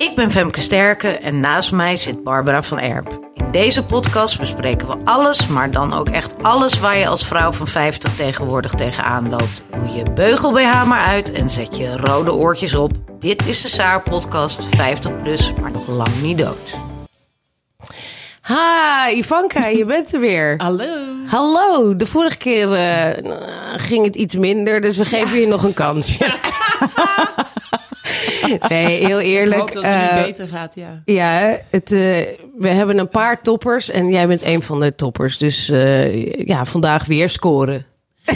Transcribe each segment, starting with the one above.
Ik ben Femke Sterke en naast mij zit Barbara van Erp. In deze podcast bespreken we alles, maar dan ook echt alles waar je als vrouw van 50 tegenwoordig tegenaan loopt. Doe je beugel BH maar uit en zet je rode oortjes op. Dit is de Saar podcast 50 plus, maar nog lang niet dood. Ha, Ivanka, je bent er weer. Hallo. Hallo, de vorige keer eh, ging het iets minder, dus we geven je nog een kans. nee, heel Ik eerlijk. hoop dat het eh, nu beter gaat, ja. ja, het, eh, we hebben een paar toppers en jij bent een van de toppers. Dus eh, ja, vandaag weer scoren.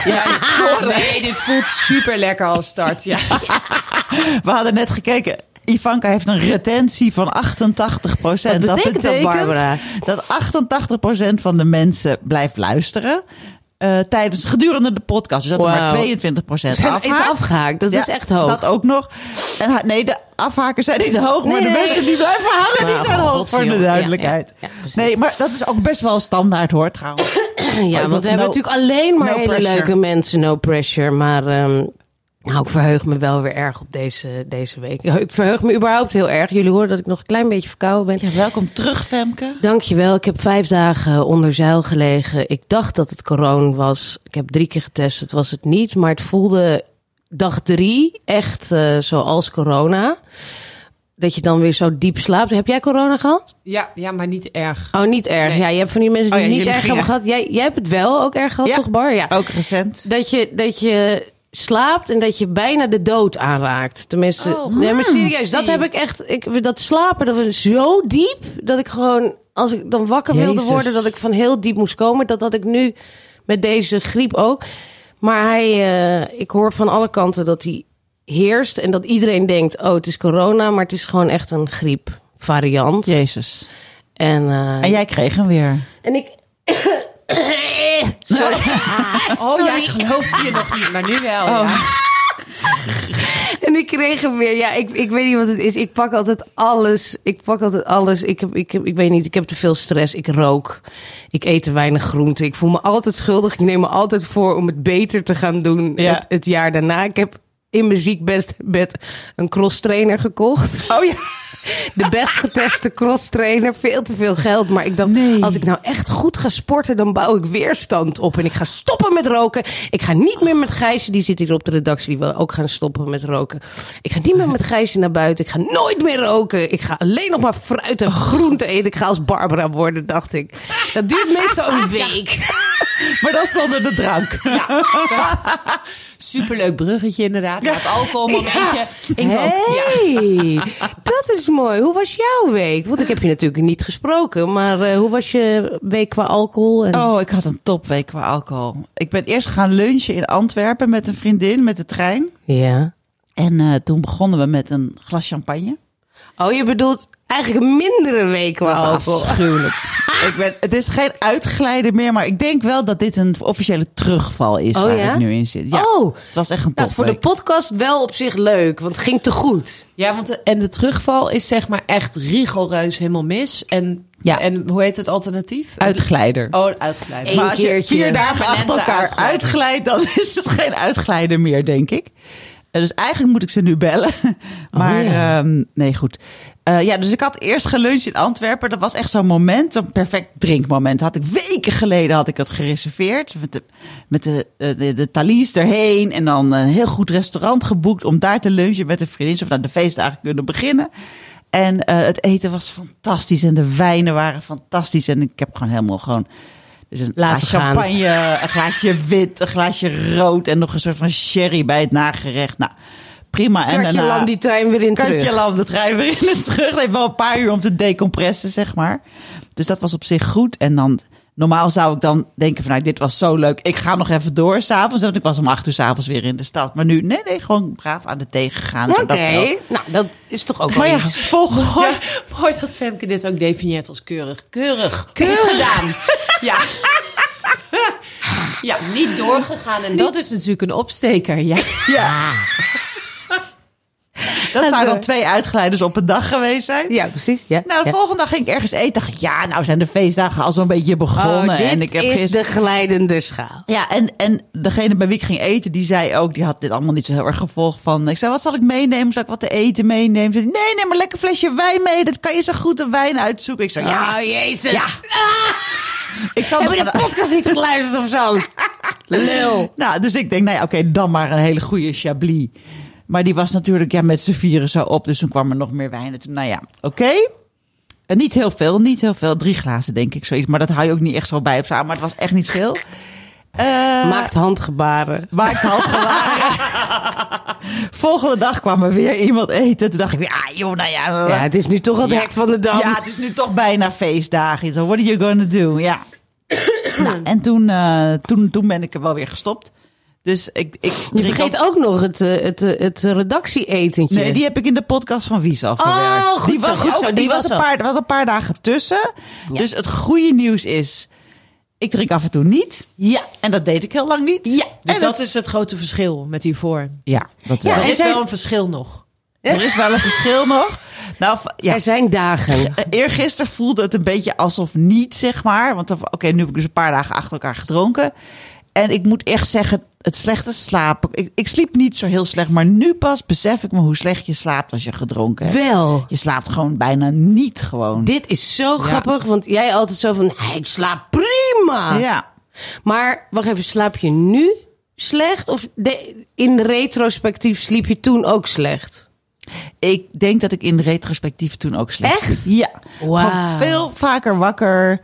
Ja, scoren. Nee, dit voelt super lekker als start, ja. We hadden net gekeken. Ivanka heeft een retentie van 88% Wat betekent dat, Barbara? dat 88% van de mensen blijft luisteren. Eh, tijdens gedurende de podcast. Dus dat er maar Wauw. 22 procent is afgehaakt. Dat is echt hoog. Dat ook nog. En nee, de afhakers zijn niet hoog, maar de mensen die blijven hangen, die zijn hoog voor de duidelijkheid. ja, ja, precies. nee, maar dat is ook best wel standaard hoor trouwens. Ja, want we hebben natuurlijk alleen maar no hele pressure. leuke mensen, no pressure. Maar ehm, nou, ik verheug me wel weer erg op deze, deze week. Ik verheug me überhaupt heel erg. Jullie horen dat ik nog een klein beetje verkouden ben. Ja, welkom terug, Femke. Dankjewel. Ik heb vijf dagen onder zeil gelegen. Ik dacht dat het corona was. Ik heb drie keer getest. Het was het niet. Maar het voelde dag drie echt eh, zoals corona. Dat je dan weer zo diep slaapt. Heb jij corona gehad? Ja, ja, maar niet erg. Oh, niet erg. Nee. Ja, je hebt van die mensen die Oh ja, het niet erg hebben gehad. Jij, jij hebt het wel ook erg gehad, Ja. toch Bar? Ja. Ook recent. Dat je, dat je slaapt en dat je bijna de dood aanraakt. Tenminste, Oh, nee, maar serieus, dat heb ik echt. Ik, dat slapen, dat was zo diep dat ik gewoon, als ik dan wakker wilde worden, dat ik van heel diep moest komen. Dat had ik nu met deze griep ook. Maar hij, eh, ik hoor van alle kanten dat hij heerst en dat iedereen denkt, oh, het is corona, maar het is gewoon echt een griepvariant. Jezus. En, eh, En jij kreeg hem weer. en ik. Oh ja, ik geloofde je nog niet, maar nu wel, ja. En ik kreeg hem weer. Ja, ik, ik weet niet wat het is. Ik pak altijd alles. Ik pak altijd alles. Ik, heb, ik, heb, ik weet niet, ik heb te veel stress. Ik rook. Ik eet te weinig groente. Ik voel me altijd schuldig. Ik neem me altijd voor om het beter te gaan doen Ja. het, het jaar daarna. Ik heb in mijn ziekbed een cross trainer gekocht. Oh ja. De best geteste cross trainer. Veel te veel geld. Maar ik dacht, Nee. als ik nou echt goed ga sporten, dan bouw ik weerstand op. En ik ga stoppen met roken. Ik ga niet meer met Gijsje, die zit hier op de redactie, die wil ook gaan stoppen met roken. Ik ga niet meer met Gijsje naar buiten. Ik ga nooit meer roken. Ik ga alleen nog maar fruit en groente eten. Ik ga als Barbara worden, dacht ik. Dat duurt meestal een week. Maar dat zonder de drank. Superleuk bruggetje inderdaad. Ja. Het alcoholmomentje. Ja. Hey, dat is mooi. Hoe was jouw week? Want ik heb je natuurlijk niet gesproken. Maar eh, hoe was je week qua alcohol? En... Oh, ik had een topweek qua alcohol. Ik ben eerst gaan lunchen in Antwerpen met een vriendin met de trein. Ja. En eh, toen begonnen we met een glas champagne. Oh, je bedoelt eigenlijk een mindere week qua Dat is alcohol. afschuwelijk. Ik ben, het is geen uitglijden meer, maar ik denk wel dat dit een officiële terugval is Oh, waar ja? ik nu in zit. Ja, Oh, het was echt een dat is voor de podcast wel op zich leuk, want het ging te goed. Ja, want de, en de terugval is zeg maar echt rigoureus helemaal mis. En, Ja. en hoe heet het alternatief? Uitglijder. Oh, uitgeleid. Eén maar als je vier dagen achter elkaar uitglijder. uitglijdt, dan is het geen uitglijden meer, denk ik. Eh, Dus eigenlijk moet ik ze nu bellen. Maar Oh, ja. ehm, nee, goed. Eh, ja, dus ik had eerst geluncht in Antwerpen. Dat was echt zo'n moment, een perfect drinkmoment. Had ik weken geleden had ik het gereserveerd. Met de, met de, eh, de, de Thalys erheen. En dan een heel goed restaurant geboekt om daar te lunchen met een vriendin. Zodat de feestdagen kunnen beginnen. En het eten was fantastisch. En de wijnen waren fantastisch. En ik heb gewoon helemaal gewoon... Dus een Laten glaas gaan. champagne, een glaasje wit, een glaasje rood en nog een soort van sherry bij het nagerecht. Nou, prima. En daarna- land die trein weer in terug. land de trein weer in en terug. Het heeft wel een paar uur om te decompressen, zeg maar. Dus dat was op zich goed. En dan Normaal zou ik dan denken van, nou, dit was zo leuk. Ik ga nog even door s'avonds. Want ik was om acht uur s'avonds weer in de stad. Maar nu, nee, nee, gewoon braaf aan de thee gegaan. Oké, nou dat is toch ook Maar wel ja, iets. mooi dat Femke dit ook definieert als keurig. Keurig. Keurig gedaan. Ja. Ja, niet doorgegaan. En dat is natuurlijk een opsteker. Ja. Ja. Dat zou dan twee uitgeleiders op een dag geweest zijn. Ja, precies. Ja. Nou, de ja. volgende dag ging ik ergens eten. Dacht ik, ja, nou zijn de feestdagen al zo'n beetje begonnen. Oh, dit en ik heb is gisteren... de glijdende schaal. Ja, en, en degene bij wie ik ging eten, die zei ook, die had dit allemaal niet zo heel erg gevolgd van. Ik zei, wat zal ik meenemen? Zal ik wat te eten meenemen? Ze zei, nee, neem maar lekker flesje wijn mee. Dat kan je zo goed een wijn uitzoeken. Ik zei, ja, Oh, jezus. Ja. ik zal Heb je de podcast niet geluisterd of zo? Lul. Nou, dus ik denk, nou ja, oké, dan maar een hele goede Chablis. Maar die was natuurlijk ja, met z'n vieren zo op. Dus toen kwam er nog meer wijn. Toen, nou ja, oké. En niet heel veel, niet heel veel. Drie glazen, denk ik, zoiets. Maar dat hou je ook niet echt zo bij op samen. Maar het was echt niet veel. Eh, Maakt handgebaren. Maakt handgewaren. Volgende dag kwam er weer iemand eten. Toen dacht ik, ja, joh, nou ja. Ja, het is nu toch het Ja. hek van de dam. Ja, het is nu toch bijna feestdagen. So, what are you gonna do? Ja. nou, en toen, eh, toen, toen ben ik er wel weer gestopt. Dus ik, ik Je vergeet ook- ook nog het, eh, het, eh, het redactie-etentje. Nee, die heb ik in de podcast van Wies afgewerkt. Oh, goed die zo, was goed zo, Die, die was, was een paar, was een paar dagen tussen. Ja. Dus het goede nieuws is, ik drink af en toe niet. Ja. En dat deed ik heel lang niet. Ja, Dus En dat is het grote verschil met hiervoor. Ja, dat Ja, wel. Er is zijn- wel een verschil nog. Er is wel een verschil nog. Nou, ja. Er zijn dagen. Eh, Eergisteren voelde het een beetje alsof niet, zeg maar. Want oké, nu heb ik dus een paar dagen achter elkaar gedronken. En ik moet echt zeggen, het slechte slapen. Ik, ik sliep niet zo heel slecht, maar nu pas besef ik me hoe slecht je slaapt als je gedronken hebt. Wel. Je slaapt gewoon bijna niet gewoon. Dit is zo grappig, want jij altijd zo van, "Hey, ik slaap prima. Ja. Maar wacht even, slaap je nu slecht? Of de- in retrospectief sliep je toen ook slecht? Ik denk dat ik in retrospectief toen ook slecht Echt? sliep. Ja. Gewoon veel vaker wakker.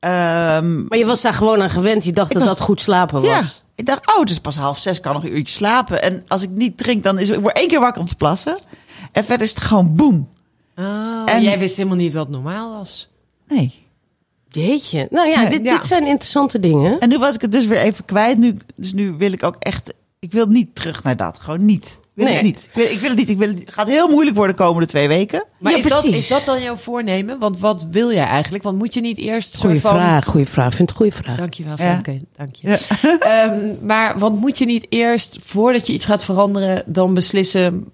Ehm, Maar je was daar gewoon aan gewend. Je dacht dat was- dat goed slapen was. ja. Ik dacht, oh, het is pas half zes, kan nog een uurtje slapen. En als ik niet drink, dan is ik word één keer wakker om te plassen. En verder is het gewoon boem. Oh, En- jij wist helemaal niet wat normaal was. Nee. Jeetje. Nou ja, Nee, dit, ja. dit zijn interessante dingen. En nu was ik het dus weer even kwijt. Nu, dus nu wil ik ook echt, ik wil niet terug naar dat. Gewoon niet. Ik wil Nee. het niet. Ik wil, ik wil het niet. Ik wil het, het gaat heel moeilijk worden de komende twee weken. Maar Ja, is, dat, is dat dan jouw voornemen? Want wat wil jij eigenlijk? Want moet je niet eerst Goeie van... vraag, goeie vraag. Ik vind het een goede vraag. Dankjewel, Ja. Femke. Dank je. Ehm, maar want moet je niet eerst, voordat je iets gaat veranderen, dan beslissen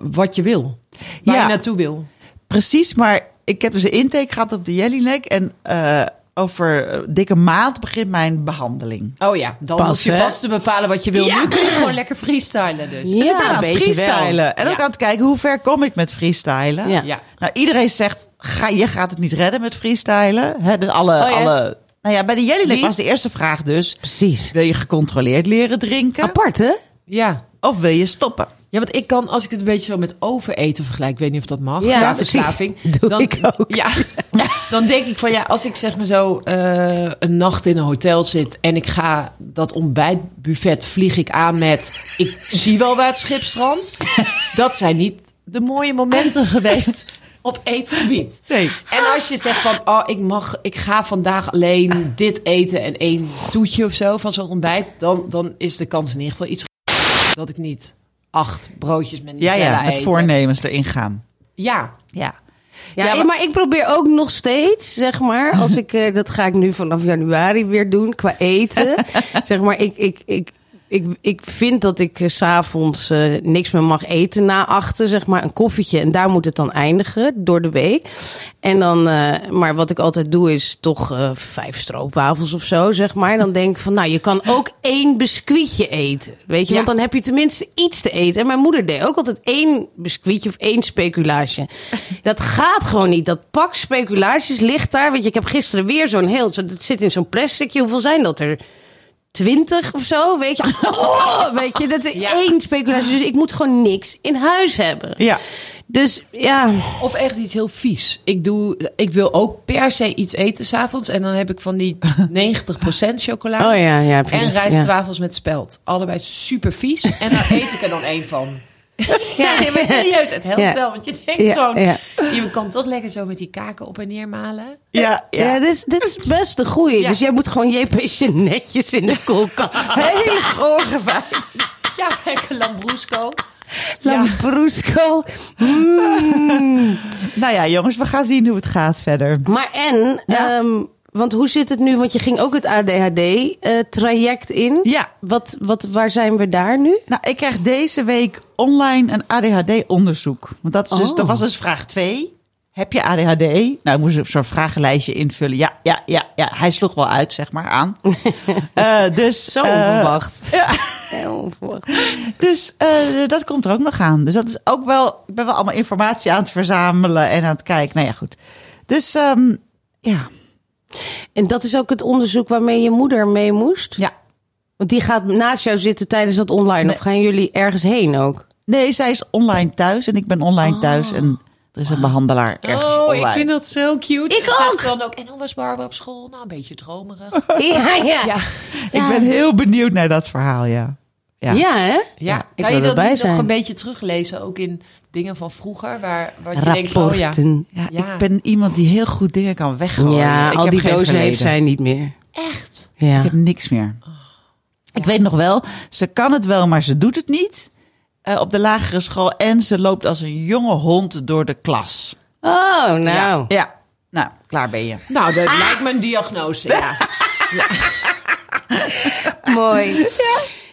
wat je wil? Waar Ja. je naartoe wil? Precies, maar ik heb dus een intake gehad op de Jellyneck. En eh, over eh, dikke maand begint mijn behandeling. Oh ja, dan Pas, hoef je hè? pas te bepalen wat je wil. Ja. Nu kun je gewoon lekker freestylen dus. Ja. Dus ik ben aan het beetje freestylen. wel. En ook Ja. aan het kijken hoe ver kom ik met freestylen. Ja. Ja. Nou, iedereen zegt, ga, je gaat het niet redden met freestylen. Hè, dus alle, Oh ja? alle... Nou ja, bij de Wie? was de eerste vraag dus... Precies. Wil je gecontroleerd leren drinken? Apart, hè? Ja. Of wil je stoppen? Ja, want ik kan, als ik het een beetje zo met overeten vergelijk, ik weet niet of dat mag, Ja, verslaving. Dan, ik ook. Ja, dan denk ik van ja, als ik zeg maar zo eh, een nacht in een hotel zit en ik ga dat ontbijtbuffet vlieg ik aan met, ik zie wel waar het schip strandt. Dat zijn niet de mooie momenten geweest op eetgebied. Nee. En als je zegt van, oh, ik mag, ik ga vandaag alleen dit eten en één toetje of zo van zo'n ontbijt, dan, dan is de kans in ieder geval iets dat ik niet acht broodjes met Ja, Nutella ja, met voornemens erin gaan. Ja, Ja. Ja, Ja, maar... maar- ik probeer ook nog steeds, zeg maar, als ik, eh, dat ga ik nu vanaf januari weer doen, qua eten. zeg maar, ik, ik, ik, ik, ik vind dat ik eh, s s'avonds eh, niks meer mag eten na achten, zeg maar, een koffietje. En daar moet het dan eindigen, door de week. En dan, eh, maar wat ik altijd doe, is toch vijf stroopwafels of zo, zeg maar. Dan denk ik van, nou, je kan ook één biscuitje eten, weet je. Ja. Want dan heb je tenminste iets te eten. En mijn moeder deed ook altijd één biscuitje of één speculaasje. Dat gaat gewoon niet. Dat pak speculaasjes ligt daar. Weet je, ik heb gisteren weer zo'n heel... Dat zit in zo'n plasticje. Hoeveel zijn dat er? Twintig of zo, weet je? Oh, weet je, dat is Ja. één speculatie. Dus ik moet gewoon niks in huis hebben. Ja. Dus ja, of echt iets heel vies. Ik, doe, ik wil ook per se iets eten s'avonds. En dan heb ik van die 90% chocola. oh ja, ja. En ja. rijstwafels met spelt. Allebei super vies. En daar eet ik er dan één van. Ja, nee, maar serieus, het helpt Ja. wel. Want je denkt Ja, gewoon, ja. je kan toch lekker zo met die kaken op en neer malen. Ja, Ja, ja. dit, is, dit is best een goeie. Ja. Dus jij moet gewoon JP'tje netjes in de koelkast. Hele georgevaar. Ja, lekker Lambrusco. Ja. Lambrusco. Nou ja, jongens, we gaan zien hoe het gaat verder. Maar en, Ja. Want hoe zit het nu? Want je ging ook het ADHD-traject in. Ja, Wat, wat, waar zijn we daar nu? nou, ik krijg deze week online een ADHD-onderzoek. Want dat, is dus, Oh. dat was dus vraag 2. Heb je ADHD? Nou, moest ik zo'n vragenlijstje invullen. Ja, ja, ja, ja. Hij sloeg wel uit, zeg maar, aan. Eh, dus, Zo eh, onverwacht. ja. Heel onverwacht. Dus eh, dat komt er ook nog aan. Dus dat is ook wel. Ik ben wel allemaal informatie aan het verzamelen en aan het kijken. Nou ja, goed. Dus ehm, ja, En dat is ook het onderzoek waarmee je moeder mee moest? ja. Want die gaat naast jou zitten tijdens dat online. Nee. Of gaan jullie ergens heen ook? Nee, zij is online thuis en ik ben online thuis. En er is een behandelaar ergens Oh, online. ik vind dat zo cute. Ik En ook. Dan ook. En hoe was Barbara op school? Nou, een beetje dromerig. Ja, ja. Ja, Ik ben heel benieuwd naar dat verhaal, ja. Ja. Ja, hè? ja. ik kan wil je dat erbij nog een beetje teruglezen? Ook in dingen van vroeger, waar, waar je denkt, oh ja. Ja, Ja. ik ben iemand die heel goed dingen kan weggooien. Ja, ik al heb die dozen verleden. heeft zij niet meer. Echt? Ja. Ik heb niks meer. Ik weet nog wel, ze kan het wel, maar ze doet het niet. eh, op de lagere school. En ze loopt als een jonge hond door de klas. Oh, nou. Ja, nou, klaar ben je. Nou, dat lijkt me een diagnose, ja. Mooi.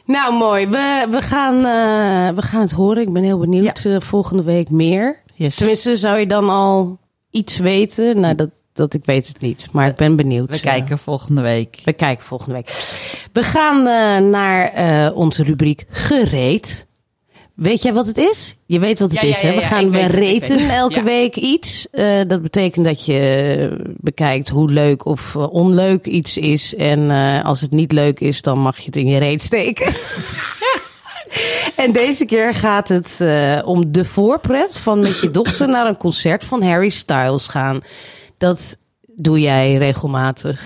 Nou, mooi. We, we, gaan, eh, we gaan het horen. Ik ben heel benieuwd. eh, volgende week meer. Yes. Tenminste, zou je dan al iets weten? Nou, dat, dat ik weet het niet. Maar ik ben benieuwd. We Eh, kijken volgende week. We kijken volgende week. We gaan eh, naar eh, onze rubriek gereed. Weet jij wat het is? Je weet wat het Ja, ja, is, hè? We gaan we het, reten elke week iets. Eh, dat betekent dat je bekijkt hoe leuk of eh, onleuk iets is. En eh, als het niet leuk is, dan mag je het in je reet steken. En deze keer gaat het om de voorpret van met je dochter naar een concert van Harry Styles gaan. Dat doe jij regelmatig.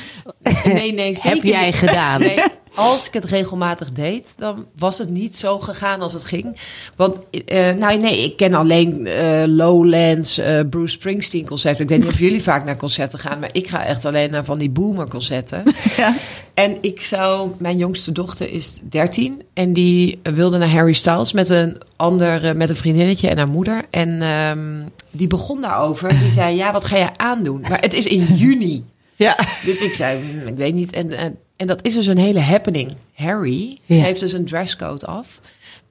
Nee, nee, zeker Heb jij gedaan? Nee, als ik het regelmatig deed, dan was het niet zo gegaan als het ging. Want, eh, nou nee, ik ken alleen eh, Lowlands, eh, Bruce Springsteen concerten. Ik weet niet of jullie vaak naar concerten gaan, maar ik ga echt alleen naar van die boomer concerten. Ja. En ik zou, mijn jongste dochter is 13 en die wilde naar Harry Styles met een ander, met een vriendinnetje en haar moeder. En ehm, die begon daarover. Die zei, ja, wat ga je aandoen? Maar het is in juni. Ja. Dus ik zei, "Hmm, ik weet niet. En, en, en dat is dus een hele happening. Harry Ja. heeft dus een dresscode af.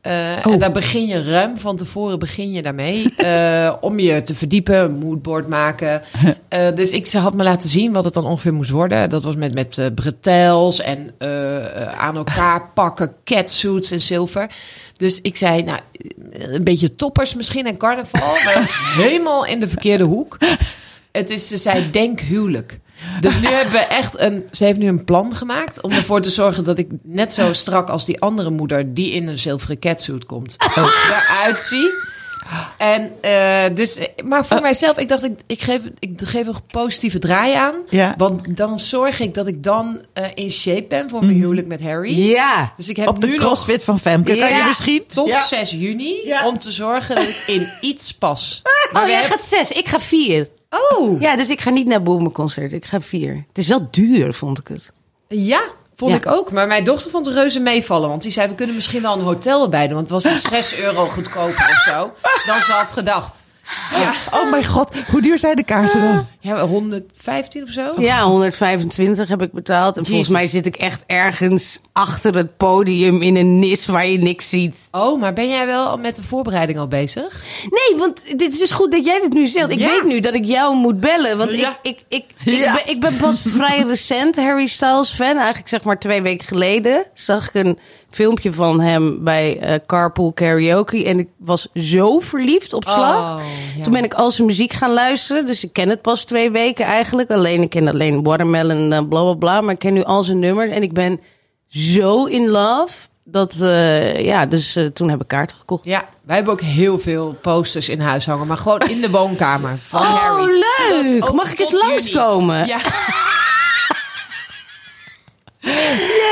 Eh, Oh. En daar begin je ruim van tevoren begin je daarmee. eh, om je te verdiepen, een moodboard maken. Eh, dus ik ze had me laten zien wat het dan ongeveer moest worden. Dat was met, met bretels en aan elkaar pakken, catsuits en zilver. Dus ik zei, nou, een beetje toppers misschien en carnaval. Maar helemaal in de verkeerde hoek. Het is, ze zei, denk huwelijk. Dus nu hebben we echt een. Ze heeft nu een plan gemaakt om ervoor te zorgen dat ik net zo strak als die andere moeder, die in een zilveren catsuit komt, eruit zie. En eh, dus, maar voor mijzelf, ik dacht, ik, ik, geef, ik geef een positieve draai aan. Ja. Want dan zorg ik dat ik dan eh, in shape ben voor mijn huwelijk met Harry. Ja. Dus ik heb Op de nu nog crossfit van Femke. Kan je misschien? tot Ja. 6 juni om te zorgen dat ik in iets pas. Maar Oh, we jij gaat zes. Ik ga vier. Oh, Ja, dus ik ga niet naar Boemenconcert. Ik ga vier. Het is wel duur, vond ik het. Ja, vond Ja. ik ook. Maar mijn dochter vond het reuze meevallen. Want die zei, we kunnen misschien wel een hotel erbij doen. Want het was 6 euro goedkoper of zo. Dan ze had gedacht. Ja, Oh mijn god, hoe duur zijn de kaarten dan? ja 115 of zo? Ja, 125 heb ik betaald. En volgens mij zit ik echt ergens achter het podium in een nis waar je niks ziet. Oh, maar ben jij wel met de voorbereiding al bezig? Nee, want dit is dus goed dat jij dit nu zegt. Ik Ja. weet nu dat ik jou moet bellen. Want Ja. ik, ik, ik, ik, Ja. ben, ik ben pas vrij recent Harry Styles fan. Eigenlijk zeg maar twee weken geleden zag ik een filmpje van hem bij eh, Carpool Karaoke. En ik was zo verliefd op slag. Oh, ja. Toen ben ik al zijn muziek gaan luisteren. Dus ik ken het pas twee weken eigenlijk. Alleen ik ken alleen Watermelon en bla bla bla. Maar ik ken nu al zijn nummers. En ik ben zo in love. Dat, eh, ja, dus eh, toen heb ik kaarten gekocht. Ja, wij hebben ook heel veel posters in huis hangen. Maar gewoon in de woonkamer van Oh, Harry. Is leuk! Mag ik eens langskomen? Ja.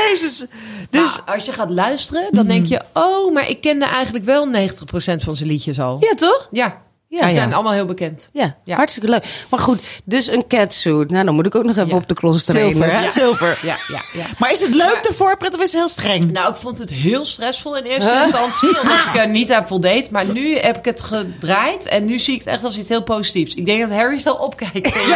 Jezus. Dus als je gaat luisteren, dan denk je... oh, maar ik kende eigenlijk wel 90% van zijn liedjes al. Ja, toch? Ja, Ja, die ja. zijn allemaal heel bekend. Ja, Ja. hartstikke leuk. Maar goed, dus een catsuit. Nou, dan moet ik ook nog even Ja. op de cross trainen. zilver, hè? Ja. Zilver. Ja, ja, ja. Maar is het leuk, Maar- de voorpret, of is het heel streng? Nou, ik vond het heel stressvol in eerste instantie, omdat ik er niet aan voldeed. Maar nu heb ik het gedraaid en nu zie ik het echt als iets heel positiefs. Ik denk dat Harry zal opkijken.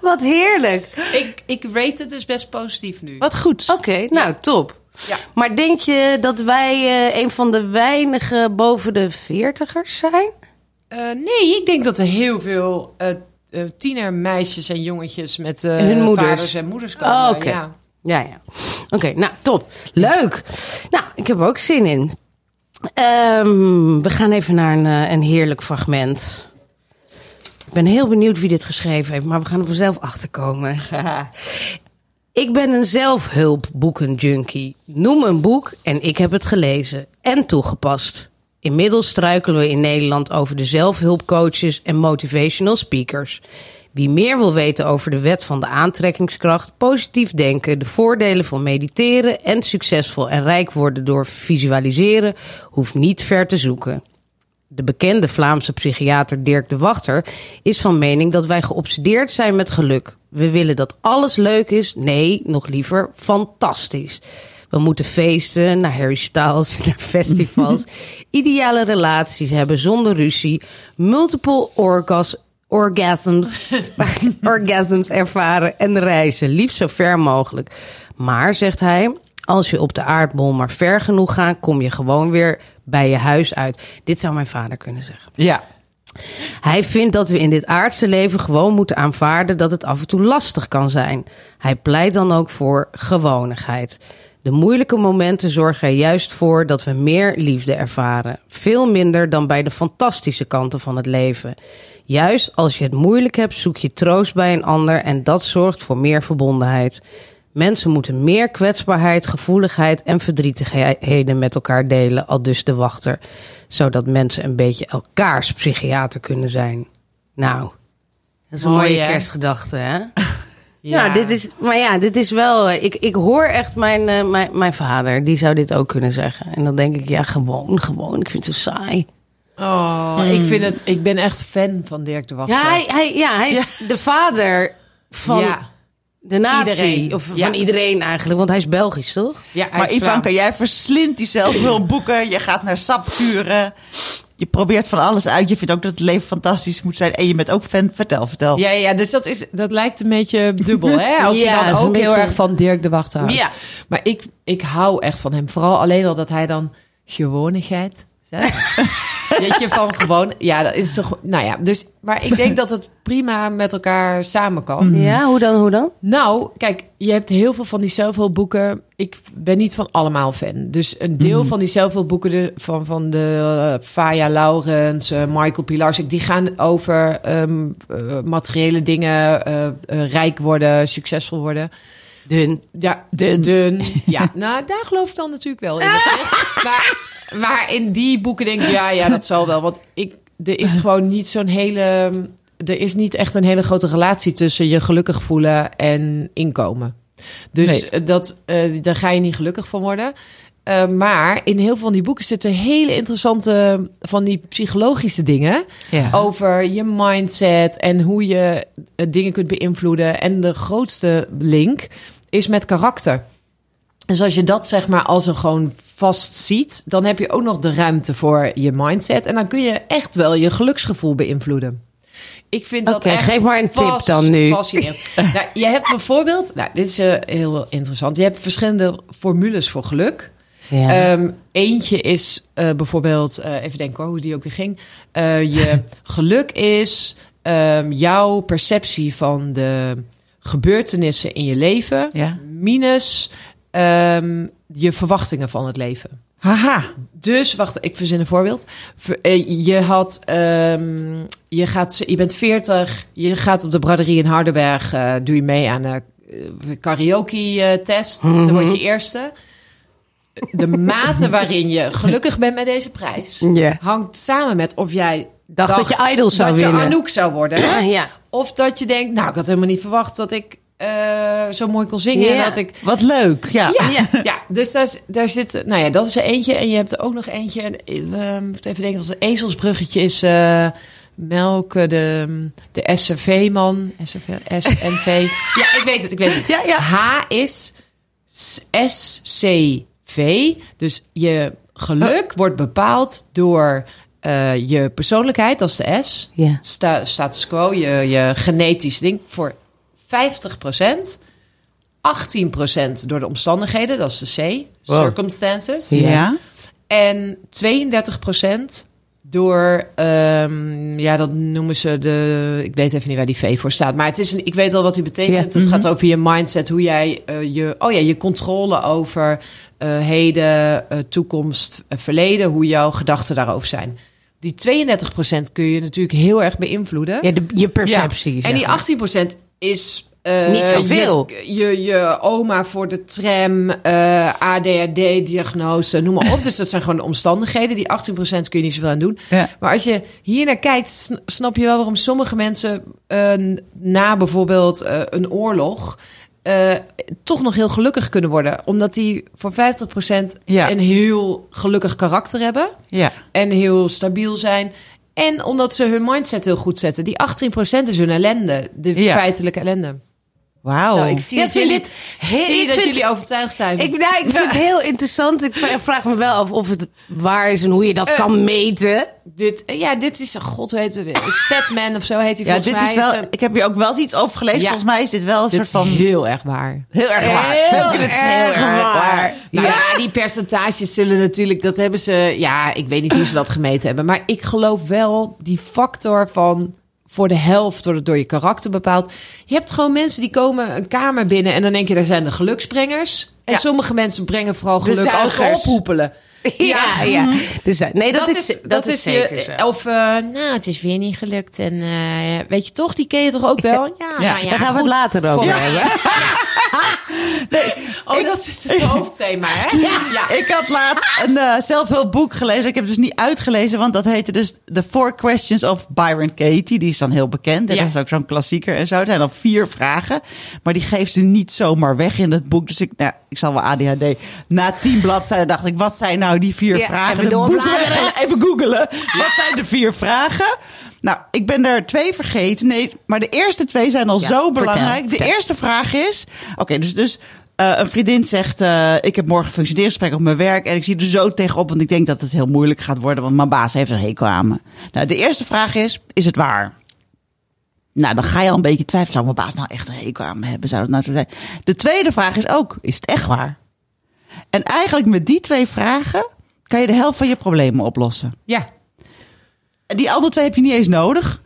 Wat heerlijk. Ik, ik rate het dus best positief nu. Wat goed. Oké, nou, top. Ja. Maar denk je dat wij eh, een van de weinige boven de veertigers zijn? Eh, nee, ik denk dat er heel veel eh tienermeisjes en jongetjes met Hun moeders. vaders en moeders komen. Oh, oké. ja. Ja, ja. Oké, nou, top. Leuk. Nou, ik heb er ook zin in. Ehm, we gaan even naar een, een heerlijk fragment. Ik ben heel benieuwd wie dit geschreven heeft, maar we gaan er vanzelf achter komen. ik ben een zelfhulpboekenjunkie. Noem een boek en ik heb het gelezen en toegepast. Inmiddels struikelen we in Nederland over de zelfhulpcoaches en motivational speakers. Wie meer wil weten over de wet van de aantrekkingskracht, positief denken, de voordelen van mediteren en succesvol en rijk worden door visualiseren, hoeft niet ver te zoeken. De bekende Vlaamse psychiater Dirk de Wachter is van mening dat wij geobsedeerd zijn met geluk. We willen dat alles leuk is, nee, nog liever fantastisch. We moeten feesten, naar Harry Styles, naar festivals, ideale relaties hebben zonder ruzie, multiple orgas, orgasms, orgasms ervaren en reizen, liefst zo ver mogelijk. Maar, zegt hij, als je op de aardbol maar ver genoeg gaat, kom je gewoon weer bij je huis uit. Dit zou mijn vader kunnen zeggen. Ja. Hij vindt dat we in dit aardse leven gewoon moeten aanvaarden dat het af en toe lastig kan zijn. Hij pleit dan ook voor gewonigheid. De moeilijke momenten zorgen er juist voor dat we meer liefde ervaren. Veel minder dan bij de fantastische kanten van het leven. Juist als je het moeilijk hebt, zoek je troost bij een ander en dat zorgt voor meer verbondenheid. Mensen moeten meer kwetsbaarheid, gevoeligheid en verdrietigheden met elkaar delen, al dus de wachter. Zodat mensen een beetje elkaars psychiater kunnen zijn. Nou, dat is een Mooi, mooie hè? kerstgedachte, hè? Ja, dit is, maar ja, dit is wel. eh, Ik, ik hoor echt mijn, eh, mijn, mijn vader, die zou dit ook kunnen zeggen. En dan denk ik, ja, gewoon, gewoon. Ik vind het zo saai. Oh, ik vind het. Ik ben echt fan van Dirk de Wachter. Ja, hij, hij, ja, hij is de vader van Ja. De natie. Iedereen. Of Ja. van iedereen eigenlijk, want hij is Belgisch, toch? Ja, hij Maar is Ivanka, Vlaams. jij verslindt die zelfhulpboeken. Je gaat naar sapkuren. Je probeert van alles uit. Je vindt ook dat het leven fantastisch moet zijn. En je bent ook fan. Vertel, vertel. Ja, ja, dus dat, is, dat lijkt een beetje dubbel, hè? Als Ja, je dan ook heel erg van Dirk de Wachter houdt. Ja. Maar ik, ik hou echt van hem. Vooral alleen al dat hij dan gewonigheid zegt. Weet je, van gewoon... Ja, dat is toch... Nou ja, dus... Maar ik denk dat het prima met elkaar samen kan. Ja, hoe dan, hoe dan? Nou, kijk, je hebt heel veel van die zelfhulpboeken. Ik ben niet van allemaal fan. Dus een deel van die zelfhulpboeken de, van, van de uh, Faya Laurens, eh, Michael Pilarsik... die gaan over ehm, eh, materiële dingen, rijk worden, succesvol worden. Dun. Ja, dun. Ja, nou, daar geloof ik dan natuurlijk wel in. Maar, maar in die boeken denk ik, ja, ja, dat zal wel. Want ik, er is gewoon niet zo'n hele... Er is niet echt een hele grote relatie tussen je gelukkig voelen en inkomen. Dus Nee. eh, dat, eh, daar ga je niet gelukkig van worden. Eh, maar in heel veel van die boeken zitten hele interessante van die psychologische dingen Ja. over je mindset en hoe je dingen kunt beïnvloeden. En de grootste link is met karakter. Dus als je dat zeg maar als een gewoon vast ziet, dan heb je ook nog de ruimte voor je mindset. En dan kun je echt wel je geluksgevoel beïnvloeden. Ik vind dat Oké, echt geef maar een tip dan nu. Fascinerend. nou, je hebt bijvoorbeeld, nou, dit is eh, heel interessant. Je hebt verschillende formules voor geluk. Ja. Ehm, eentje is eh, bijvoorbeeld, eh, even denken hoor, hoe die ook weer ging. Je geluk is ehm, jouw perceptie van de gebeurtenissen in je leven, Ja. minus ehm, je verwachtingen van het leven. Haha. Dus, wacht, ik verzin een voorbeeld. Eh, Je had, ehm, je gaat, je bent 40, je gaat op de braderie in Hardenberg, eh, doe je mee aan de karaoke test, dan word je eerste. De mate waarin je gelukkig bent met deze prijs hangt samen met of jij Dacht dat je Idol zou dat winnen. je Anouk zou worden. ja. Of dat je denkt, nou, ik had helemaal niet verwacht dat ik eh, zo mooi kon zingen. Ja. En dat ik Wat leuk, ja. ja, ja. dus daar, daar zit, nou ja, dat is er eentje. En je hebt er ook nog eentje. En, moeten even denken, als een ezelsbruggetje is eh Melke, de, de SRV-man. SRV, SNV. ja, ik weet het, ik weet het. Ja, ja. H is SCV. Dus je geluk wordt bepaald door eh, je persoonlijkheid, dat is de S. Ja. Sta- status quo, je, je genetisch ding, voor 50%. 18% door de omstandigheden, dat is de C. Wow. Circumstances. Ja. En 32% door, ehm, ja, dat noemen ze de. Ik weet even niet waar die V voor staat. Maar het is een, ik weet al wat die betekent. Ja. Het gaat over je mindset, hoe jij eh, je, oh ja, je controle over eh, heden, eh, toekomst, verleden, hoe jouw gedachten daarover zijn. Die 32% kun je natuurlijk heel erg beïnvloeden. Ja, de, je perceptie. En die maar. 18% is. eh, Niet zoveel. Je, je, je oma voor de tram, eh, ADHD-diagnose, noem maar op. dus dat zijn gewoon de omstandigheden. Die 18% kun je niet zoveel aan doen. Ja. Maar als je hier naar kijkt, sn- snap je wel waarom sommige mensen eh, na bijvoorbeeld een oorlog. Eh, toch nog heel gelukkig kunnen worden. Omdat die voor 50% Ja. een heel gelukkig karakter hebben Ja. en heel stabiel zijn. En omdat ze hun mindset heel goed zetten. Die 18% is hun ellende. De Ja. feitelijke ellende. Wauw. Ik zie Ja, dat ik vind jullie, dit heel- zie ik dat vind- jullie overtuigd zijn. Ik, nou, ik vind het heel interessant. Ik vra- vraag me wel af of het waar is en hoe je dat Eh, kan meten. dit, ja, dit is, god weet het, Statman of zo heet hij Ja, volgens dit mij. is wel. Ik heb hier ook wel eens iets over gelezen. Ja. Volgens mij is dit wel een dit soort is van. heel erg waar. Heel erg waar. Heel is erg waar. Nou ja. die percentages zullen natuurlijk, dat hebben ze, ja, ik weet niet hoe ze dat gemeten hebben. Maar ik geloof wel die factor van voor de helft door, door je karakter bepaald. Je hebt gewoon mensen die komen een kamer binnen en dan denk je, daar zijn de geluksbrengers. En Ja. sommige mensen brengen vooral geluk als ze ophoepelen. Ja, ja. Dus, eh, nee, dat, is, dat, is, zeker je, zo. Of, eh, nou, het is weer niet gelukt. En eh, weet je toch, die ken je toch ook wel? Ja, Ja, nou ja Daar gaan we het later over hebben. Oh, dat is het hoofdthema, hè? Ja. Ik had laatst een eh, zelfhulpboek gelezen. Ik heb het dus niet uitgelezen, want dat heette dus The Four Questions of Byron Katie. Die is dan heel bekend. En Ja. dat is ook zo'n klassieker en zo. Het zijn dan vier vragen. Maar die geeft ze niet zomaar weg in het boek. Dus ik, nou, ik zal wel ADHD. Na tien bladzijden dacht ik, wat zijn nou die vier Ja, vragen? even doorbladeren. Even googelen. Wat zijn de vier vragen? Nou, ik ben er twee vergeten. Nee, maar de eerste twee zijn al Ja, zo vertel, belangrijk. De eerste vraag is... Oké, dus, dus eh, een vriendin zegt... eh, ik heb morgen een functioneringsgesprek op mijn werk... en ik zie er zo tegenop... want ik denk dat het heel moeilijk gaat worden... want mijn baas heeft een hekel aan me. Nou, de eerste vraag is... is het waar? Nou, dan ga je al een beetje twijfelen. Zou mijn baas nou echt een hekel aan me hebben? Zou dat nou zo zijn? De tweede vraag is ook... is het echt waar? En eigenlijk met die twee vragen... kan je de helft van je problemen oplossen. ja. En Die andere twee heb je niet eens nodig.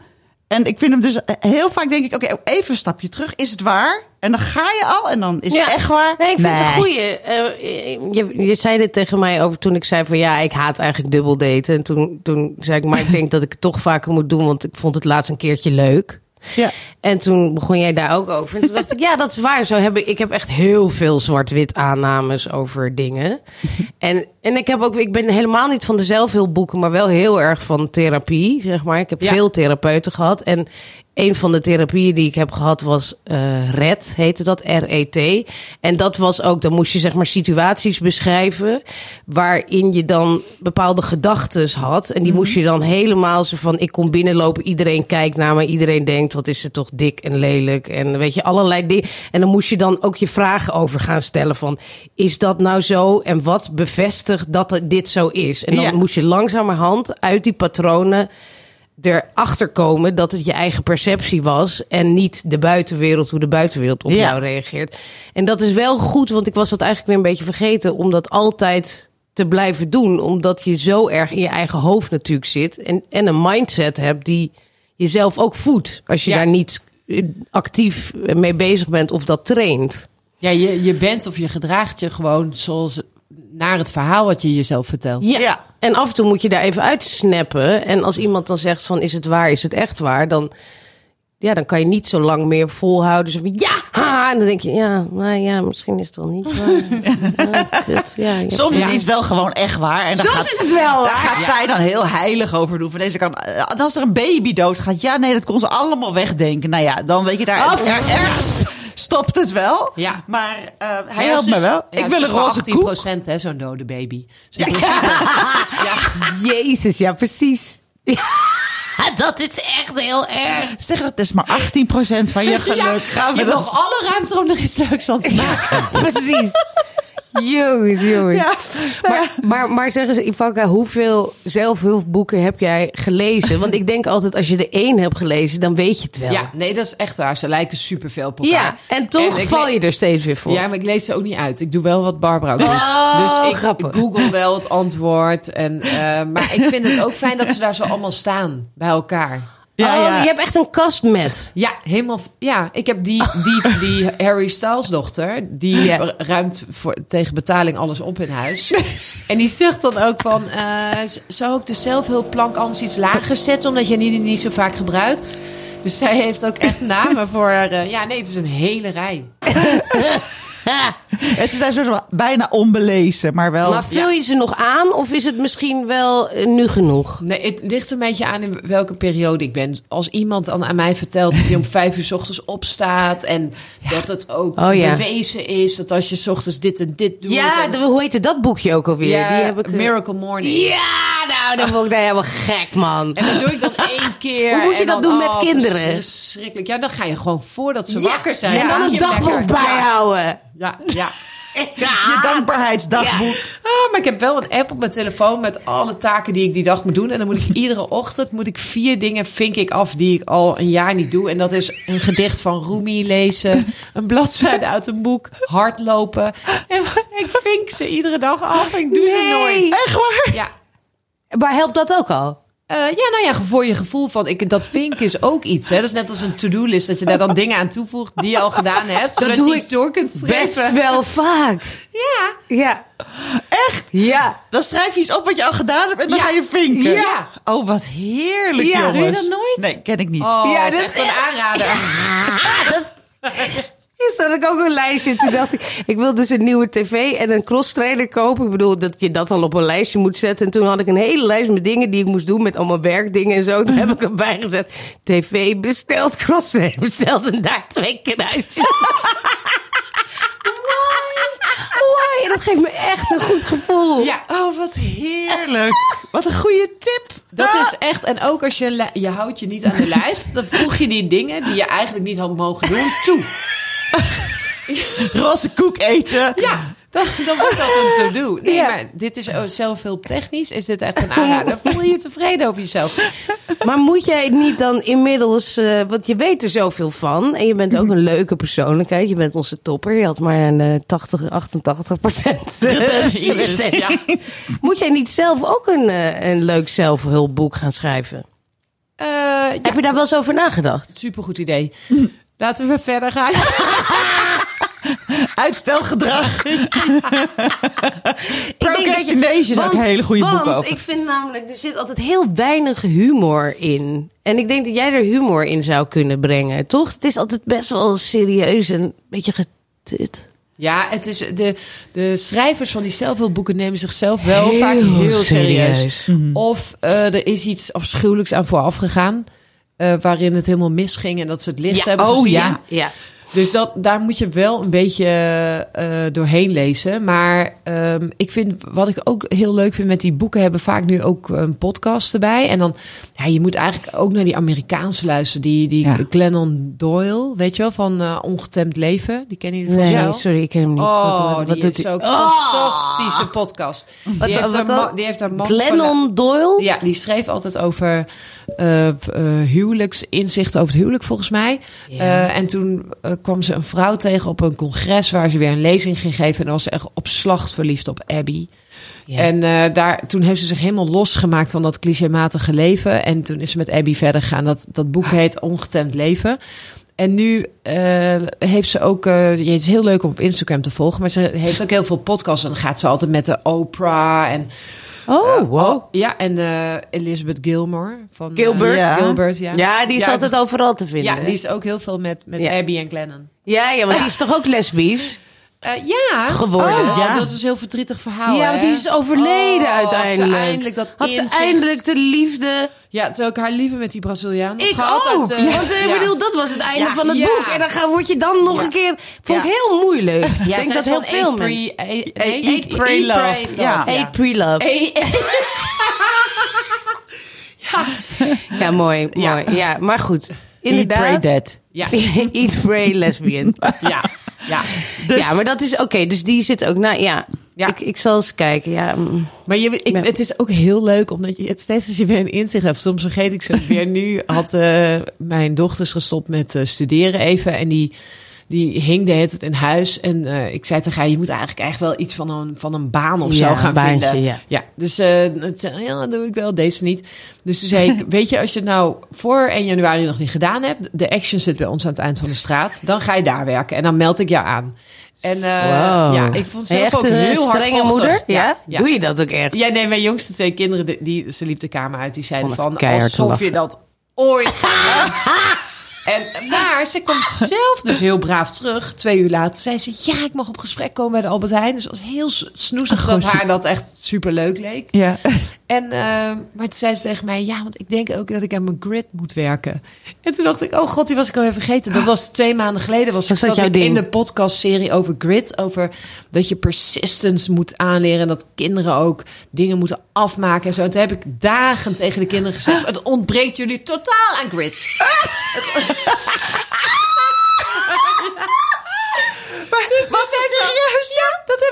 En ik vind hem dus heel vaak denk ik, oké, even een stapje terug. Is het waar? En dan ga je al en dan is Ja. het echt waar. Nee, ik vind het een goeie. Eh, je, je zei dit tegen mij over toen ik zei van ja, ik haat eigenlijk dubbel daten. En toen, toen zei ik, maar ik denk dat ik het toch vaker moet doen, want ik vond het laatst een keertje leuk. Ja. En toen begon jij daar ook over. En toen dacht ik, ja, dat is waar. Zo heb ik, ik heb echt heel veel zwart-wit aannames over dingen. En, en ik, heb ook, ik ben helemaal niet van de zelfhulpboeken, maar wel heel erg van therapie, zeg maar. Ik heb Ja. veel therapeuten gehad. En een van de therapieën die ik heb gehad was eh RED, heette dat, R-E-T. En dat was ook, dan moest je zeg maar situaties beschrijven... waarin je dan bepaalde gedachten had. En die moest je dan helemaal zo van... ik kom binnenlopen, iedereen kijkt naar me... iedereen denkt, wat is ze toch dik en lelijk... en weet je, allerlei dingen. En dan moest je dan ook je vragen over gaan stellen van... is dat nou zo en wat bevestigt dat dit zo is? En dan Ja. moest je langzamerhand uit die patronen erachter komen dat het je eigen perceptie was en niet de buitenwereld, hoe de buitenwereld op Ja. jou reageert. En dat is wel goed, want ik was dat eigenlijk weer een beetje vergeten om dat altijd te blijven doen, omdat je zo erg in je eigen hoofd natuurlijk zit en, en een mindset hebt die jezelf ook voedt als je Ja. daar niet actief mee bezig bent of dat traint. Ja, je, je bent of je gedraagt je gewoon zoals naar het verhaal wat je jezelf vertelt. Ja. Ja. En af en toe moet je daar even uitsnappen. En als iemand dan zegt van is het waar, is het echt waar, dan, ja, dan kan je niet zo lang meer volhouden. Zo van, ja, ha! En dan denk je, ja, nou ja, misschien is het wel niet waar. Ja, ja, ja. Soms is iets wel gewoon echt waar. En dan Soms gaat, is het wel Daar waar. gaat zij dan heel heilig over doen. Van deze kan, eh, als er een baby doodgaat, ja nee, dat kon ze allemaal wegdenken. Nou ja, dan weet je daar Oh, er- ergens stopt het wel. Ja. Maar eh, hij Ja, helpt me wel. ja, ik wil een roze 18 koek. procent, hè, zo'n dode baby. Dus Jezus, ja, precies. Ja, dat is echt heel erg. Zeg, het is maar 18% van je geluk. Gaan Je hebt nog alle ruimte om er iets leuks van te maken. Precies. Jongens, jongens. Ja. Maar, maar, maar zeg eens, Ivanka, hoeveel zelfhulpboeken heb jij gelezen? Want ik denk altijd, als je er één hebt gelezen, dan weet je het wel. Ja, nee, dat is echt waar. Ze lijken superveel op elkaar. Ja, en toch val je er steeds weer voor. Ja, maar ik lees ze ook niet uit. Ik doe wel wat Barbara ook doet. Oh, dus ik, grappig. ik google wel het antwoord. En, eh, maar ik vind het ook fijn dat ze daar zo allemaal staan bij elkaar. Ja, oh, ja. je hebt echt een kast met. Ja, helemaal. Ja, ik heb die, die, die Harry Styles dochter. Die ruimt voor, tegen betaling alles op in huis. en die zegt dan ook van... z- zou ik de zelfhulpplank anders iets lager zetten... omdat je die niet zo vaak gebruikt? Dus zij heeft ook echt namen voor... eh, ja, nee, het is een hele rij. En ze zijn zo bijna onbelezen, maar wel... Maar vul je ze nog aan of is het misschien wel eh, nu genoeg? Nee, het ligt een beetje aan in welke periode ik ben. Als iemand dan aan mij vertelt dat hij om vijf uur 's ochtends opstaat... en dat het ook Oh, ja. bewezen is dat als je 's ochtends dit en dit doet... Ja, en- de- hoe heette dat boekje ook alweer? Ja, Die heb ik, eh, Miracle Morning. Ja, nou, dan word ik daar helemaal gek, man. En dat doe ik dan één keer. Hoe moet je dat dan, doen met oh, kinderen? Verschrikkelijk. Ja, dan ga je gewoon voordat ze Ja, wakker zijn. En dan een dagboek bijhouden. Ja, ja. Je dankbaarheidsdagboek. Ah, maar ik heb wel een app op mijn telefoon met alle taken die ik die dag moet doen. En dan moet ik iedere ochtend moet ik vier dingen vink ik af die ik al een jaar niet doe. En dat is een gedicht van Rumi lezen, een bladzijde uit een boek, hardlopen. En ik vink ze iedere dag af en ik doe ze nooit. Echt waar? Ja. Maar helpt dat ook al? Eh, ja, nou ja, voor je gevoel van ik, dat vink is ook iets. Hè? Dat is net als een to-do-list, dat je daar dan dingen aan toevoegt die je al gedaan hebt. Zodat doe je ik iets door kunt strepen. Best wel vaak. Ja. Ja. Echt? Ja. Dan schrijf je eens op wat je al gedaan hebt en dan Ja. ga je vinken. Ja. Oh, wat heerlijk, Ja, jongens. doe je dat nooit? Nee, ken ik niet. Oh, Ja, ja, dat dat is echt een aanrader. Gisteren had ik ook een lijstje. Toen dacht ik, ik wil dus een nieuwe tv en een cross trailer kopen. Ik bedoel, dat je dat dan op een lijstje moet zetten. En toen had ik een hele lijst met dingen die ik moest doen. Met allemaal werkdingen en zo. Toen heb ik erbij gezet. TV besteld, cross trailer besteld. En daar twee kruisjes. Why? Dat geeft me echt een goed gevoel. Ja, Oh, wat heerlijk. Wat een goede tip. dat is echt. En ook als je, je houdt je niet aan de lijst, dan voeg je die dingen die je eigenlijk niet had mogen doen toe. Roze koek eten. Ja, dan, dan wordt dat een to-do. Nee, Ja. maar dit is zelfhulptechnisch. Is dit echt een aanrader? Voel je je tevreden over jezelf? Maar moet jij niet dan inmiddels, eh, want je weet er zoveel van. En je bent ook een leuke persoonlijkheid. Je bent onze topper. Je had maar een eh, 80, 88 procent. Jezus, Ja. Moet jij niet zelf ook een, eh, een leuk zelfhulpboek gaan schrijven? Eh, ja, Heb je daar wel eens over nagedacht? supergoed idee. Laten we verder gaan. Uitstelgedrag. Procrastination is ook een hele goede want boek over. ik vind namelijk, er zit altijd heel weinig humor in. En ik denk dat jij er humor in zou kunnen brengen, toch? Het is altijd best wel serieus en een beetje getut. Ja, het is de, de schrijvers van die zelfhulpboeken nemen zichzelf wel Heel vaak heel serieus. serieus. Of eh, er is iets afschuwelijks aan vooraf gegaan. Eh, waarin het helemaal misging en dat ze het licht hebben oh gezien. ja. Ja. Dus dat, daar moet je wel een beetje eh, doorheen lezen. Maar ehm, ik vind, wat ik ook heel leuk vind met die boeken, hebben vaak nu ook een podcast erbij. En dan, ja, je moet eigenlijk ook naar die Amerikaanse luisteren. Die, die Ja. Glennon Doyle, weet je wel, van eh, Ongetemd Leven. Die kennen jullie Nee, wel. sorry, ik ken hem niet. Oh, Wat- die is ook Oh! een fantastische podcast. Die Wat- heeft, wat haar man- die heeft haar man verla- Glennon Doyle? ja, die schreef altijd over eh eh, huwelijksinzichten over het huwelijk, volgens mij. Ja. Eh, en toen eh, kwam ze een vrouw tegen op een congres waar ze weer een lezing ging geven. En was ze echt op slacht verliefd op Abby. Ja. En eh, daar, toen heeft ze zich helemaal losgemaakt van dat clichématige leven. En toen is ze met Abby verder gegaan. Dat, dat boek heet Ongetemd Leven. En nu eh, heeft ze ook, eh, het is heel leuk om op Instagram te volgen, maar ze heeft ook heel veel podcasts. En dan gaat ze altijd met de Oprah en Oh, wow. oh, ja, en eh, Elizabeth Gilmore van eh, Gilbert. Ja. Gilbert, ja. Ja, die is Ja, altijd overal te vinden. Ja, die is ook heel veel met, met Ja. Abby en Glennon. ja, ja, want die is toch ook lesbisch? Eh, ja. Geworden. Oh, ja. Dat is een heel verdrietig verhaal. ja, hè? want die is overleden Oh, had ze uiteindelijk. eindelijk dat had ze eindelijk de liefde. Ja, terwijl ik haar liever met die Braziliaan had Ik gehad. ook. uit, eh, want eh, ik ja. bedoel, dat was het einde Ja. van het Ja. boek. En dan ga, word je dan nog Ja. een keer... Vond ik Ja. heel moeilijk. ik Ja, denk zij dat heel veel Eat, mensen... Eat, Eat, Eat, Pray, Love. Ja. Eat, pre-love. Eat- Ja, mooi. Ja. mooi. Ja, maar goed. Eat, Inderdaad. pray, dead. Ja, Eat, pray, lesbian. ja, ja. Dus- Ja, maar dat is oké. dus die zit ook... Nou ja, Ja. Ik, ik zal eens kijken. Ja. Maar je, ik, Ja. het is ook heel leuk, omdat je het steeds als je weer een inzicht hebt. Soms vergeet ik ze weer. Nu had eh, mijn dochters gestopt met eh, studeren even. En die, die hing de hele tijd in huis. En eh, ik zei tegen haar, je moet eigenlijk echt wel iets van een, van een baan of Ja, zo gaan baantje, vinden. ja. dus eh, het zei, ja, dat doe ik wel, deze niet. Dus toen zei ik, weet je, als je het nou voor 1 januari nog niet gedaan hebt. De action zit bij ons aan het eind van de straat. Dan ga je daar werken en dan meld ik jou aan. En eh, Wow. ja, ik vond zelf echt ook een eh, heel strenge moeder? Ja? ja. Doe je dat ook echt? Ja, nee, mijn jongste twee kinderen, die, ze liep de kamer uit. Die zeiden van, alsof je dat ooit gaat. En, maar ze komt zelf dus heel braaf terug. Twee uur later zei ze, ja, ik mag op gesprek komen bij de Albert Heijn. Dus was heel snoezig dat haar dat echt super leuk leek. Ja. En, eh, maar toen zei ze tegen mij, ja, want ik denk ook dat ik aan mijn grid moet werken. En toen dacht ik, oh god, die was ik alweer vergeten. Dat was twee maanden geleden. Was, Was dat zat ik in de podcastserie over grid. Over dat je persistence moet aanleren. En dat kinderen ook dingen moeten afmaken en zo. En toen heb ik dagen tegen de kinderen gezegd, het ontbreekt jullie totaal aan grid. Dus was zij serieus?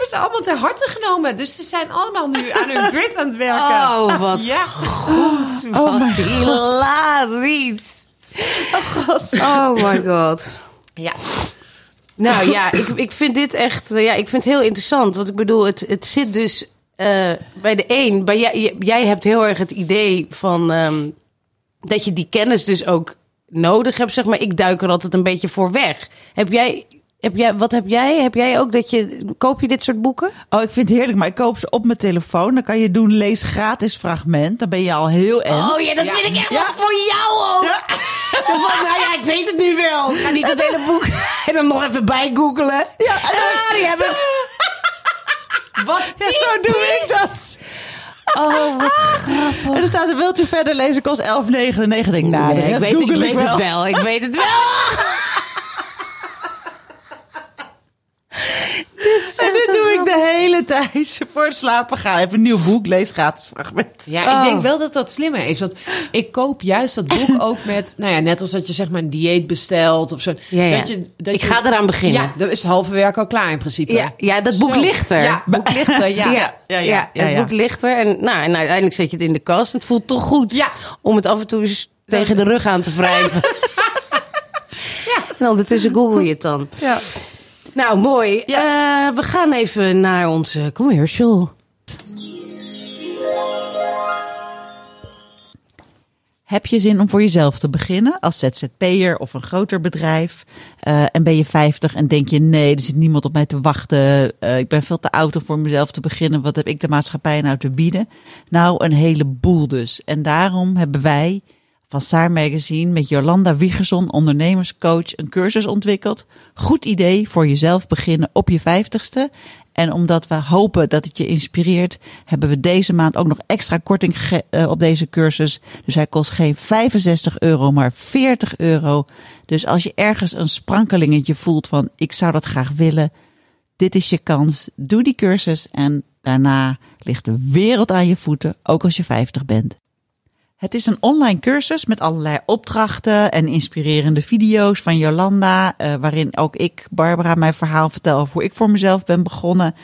Hebben ze allemaal ter harte genomen. Dus ze zijn allemaal nu aan hun grid aan het werken. Oh, wat Ja. goed. Wat hilarisch. Oh, god. Oh my god. Ja. Nou ja, ik, ik vind dit echt eh, ja, ik vind het heel interessant. Want ik bedoel, het, het zit dus eh, bij de een. Bij jij, jij hebt heel erg het idee van ehm, dat je die kennis dus ook nodig hebt. Zeg maar, ik duik er altijd een beetje voor weg. Heb jij, heb jij, wat heb jij? Heb jij ook dat je. Koop je dit soort boeken? Oh, ik vind het heerlijk, maar ik koop ze op mijn telefoon. Dan kan je doen lees gratis fragment. Dan ben je al heel end. Oh ja, dat Ja. vind ik echt Ja. wat voor jou ook. Zo van, nou ja, ik weet het nu wel. Ik ga niet het hele boek en dan nog even bij googelen. Ja, en dan- Ah, die hebben... Wat Ja, zo doe ik dat. Oh, wat grappig. En dan staat er, wilt u verder lezen, kost 11,99. Denk ik, nou, Nee, ik weet, ik weet ik het wel. wel. Ik weet het wel. En dit doe ik de hele tijd. Voor het slapen gaan. Even een nieuw boek, lees gratis fragment. Ja, Oh. ik denk wel dat dat slimmer is. Want ik koop juist dat boek ook met... Nou ja, net als dat je zeg maar een dieet bestelt of zo. Ja, ja. Dat je, dat Ik je- ga eraan beginnen. Ja, dan is het halve werk al klaar in principe. Ja, ja, dat boek Zo. ligt er. Ja, boek ligt er, ja. Ja, ja, ja, ja, het boek ligt er. En, nou, en uiteindelijk zet je het in de kast. Het voelt toch goed Ja. om het af en toe eens tegen de rug aan te wrijven. ja. En ondertussen google je het dan. Ja. Nou, mooi. Eh, we gaan even naar onze commercial. Heb je zin om voor jezelf te beginnen als ZZP'er of een groter bedrijf? Eh, en ben je 50 en denk je nee, er zit niemand op mij te wachten. Eh, ik ben veel te oud om voor mezelf te beginnen. Wat heb ik de maatschappij nou te bieden? Nou, een heleboel dus. En daarom hebben wij van Saar Magazine met Jolanda Wiegerson, ondernemerscoach, een cursus ontwikkeld. Goed idee voor jezelf beginnen op je 50ste. En omdat we hopen dat het je inspireert, hebben we deze maand ook nog extra korting eh, op deze cursus. Dus hij kost geen 65 euro, maar 40 euro. Dus als je ergens een sprankelingetje voelt van ik zou dat graag willen, dit is je kans. Doe die cursus en daarna ligt de wereld aan je voeten, ook als je 50 bent. Het is een online cursus met allerlei opdrachten en inspirerende video's van Jolanda, eh, waarin ook ik, Barbara, mijn verhaal vertel over hoe ik voor mezelf ben begonnen.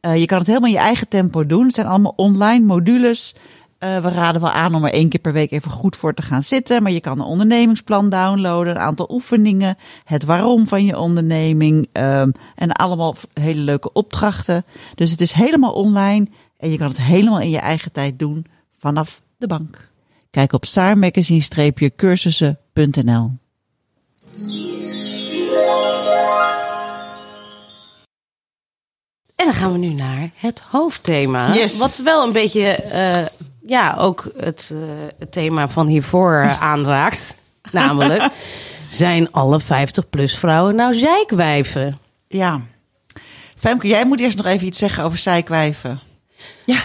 Eh, je kan het helemaal in je eigen tempo doen. Het zijn allemaal online modules. Eh, we raden wel aan om er één keer per week even goed voor te gaan zitten. Maar je kan een ondernemingsplan downloaden, een aantal oefeningen, het waarom van je onderneming ehm, en allemaal hele leuke opdrachten. Dus het is helemaal online en je kan het helemaal in je eigen tijd doen vanaf de bank. Kijk op saarmagazine-cursussen.nl. En dan gaan we nu naar het hoofdthema. Yes. Wat wel een beetje, eh, ja, ook het, eh, het thema van hiervoor eh, aanraakt. Namelijk, zijn alle 50-plus vrouwen nou zeikwijven? Ja. Femke, jij moet eerst nog even iets zeggen over zijkwijven. Ja.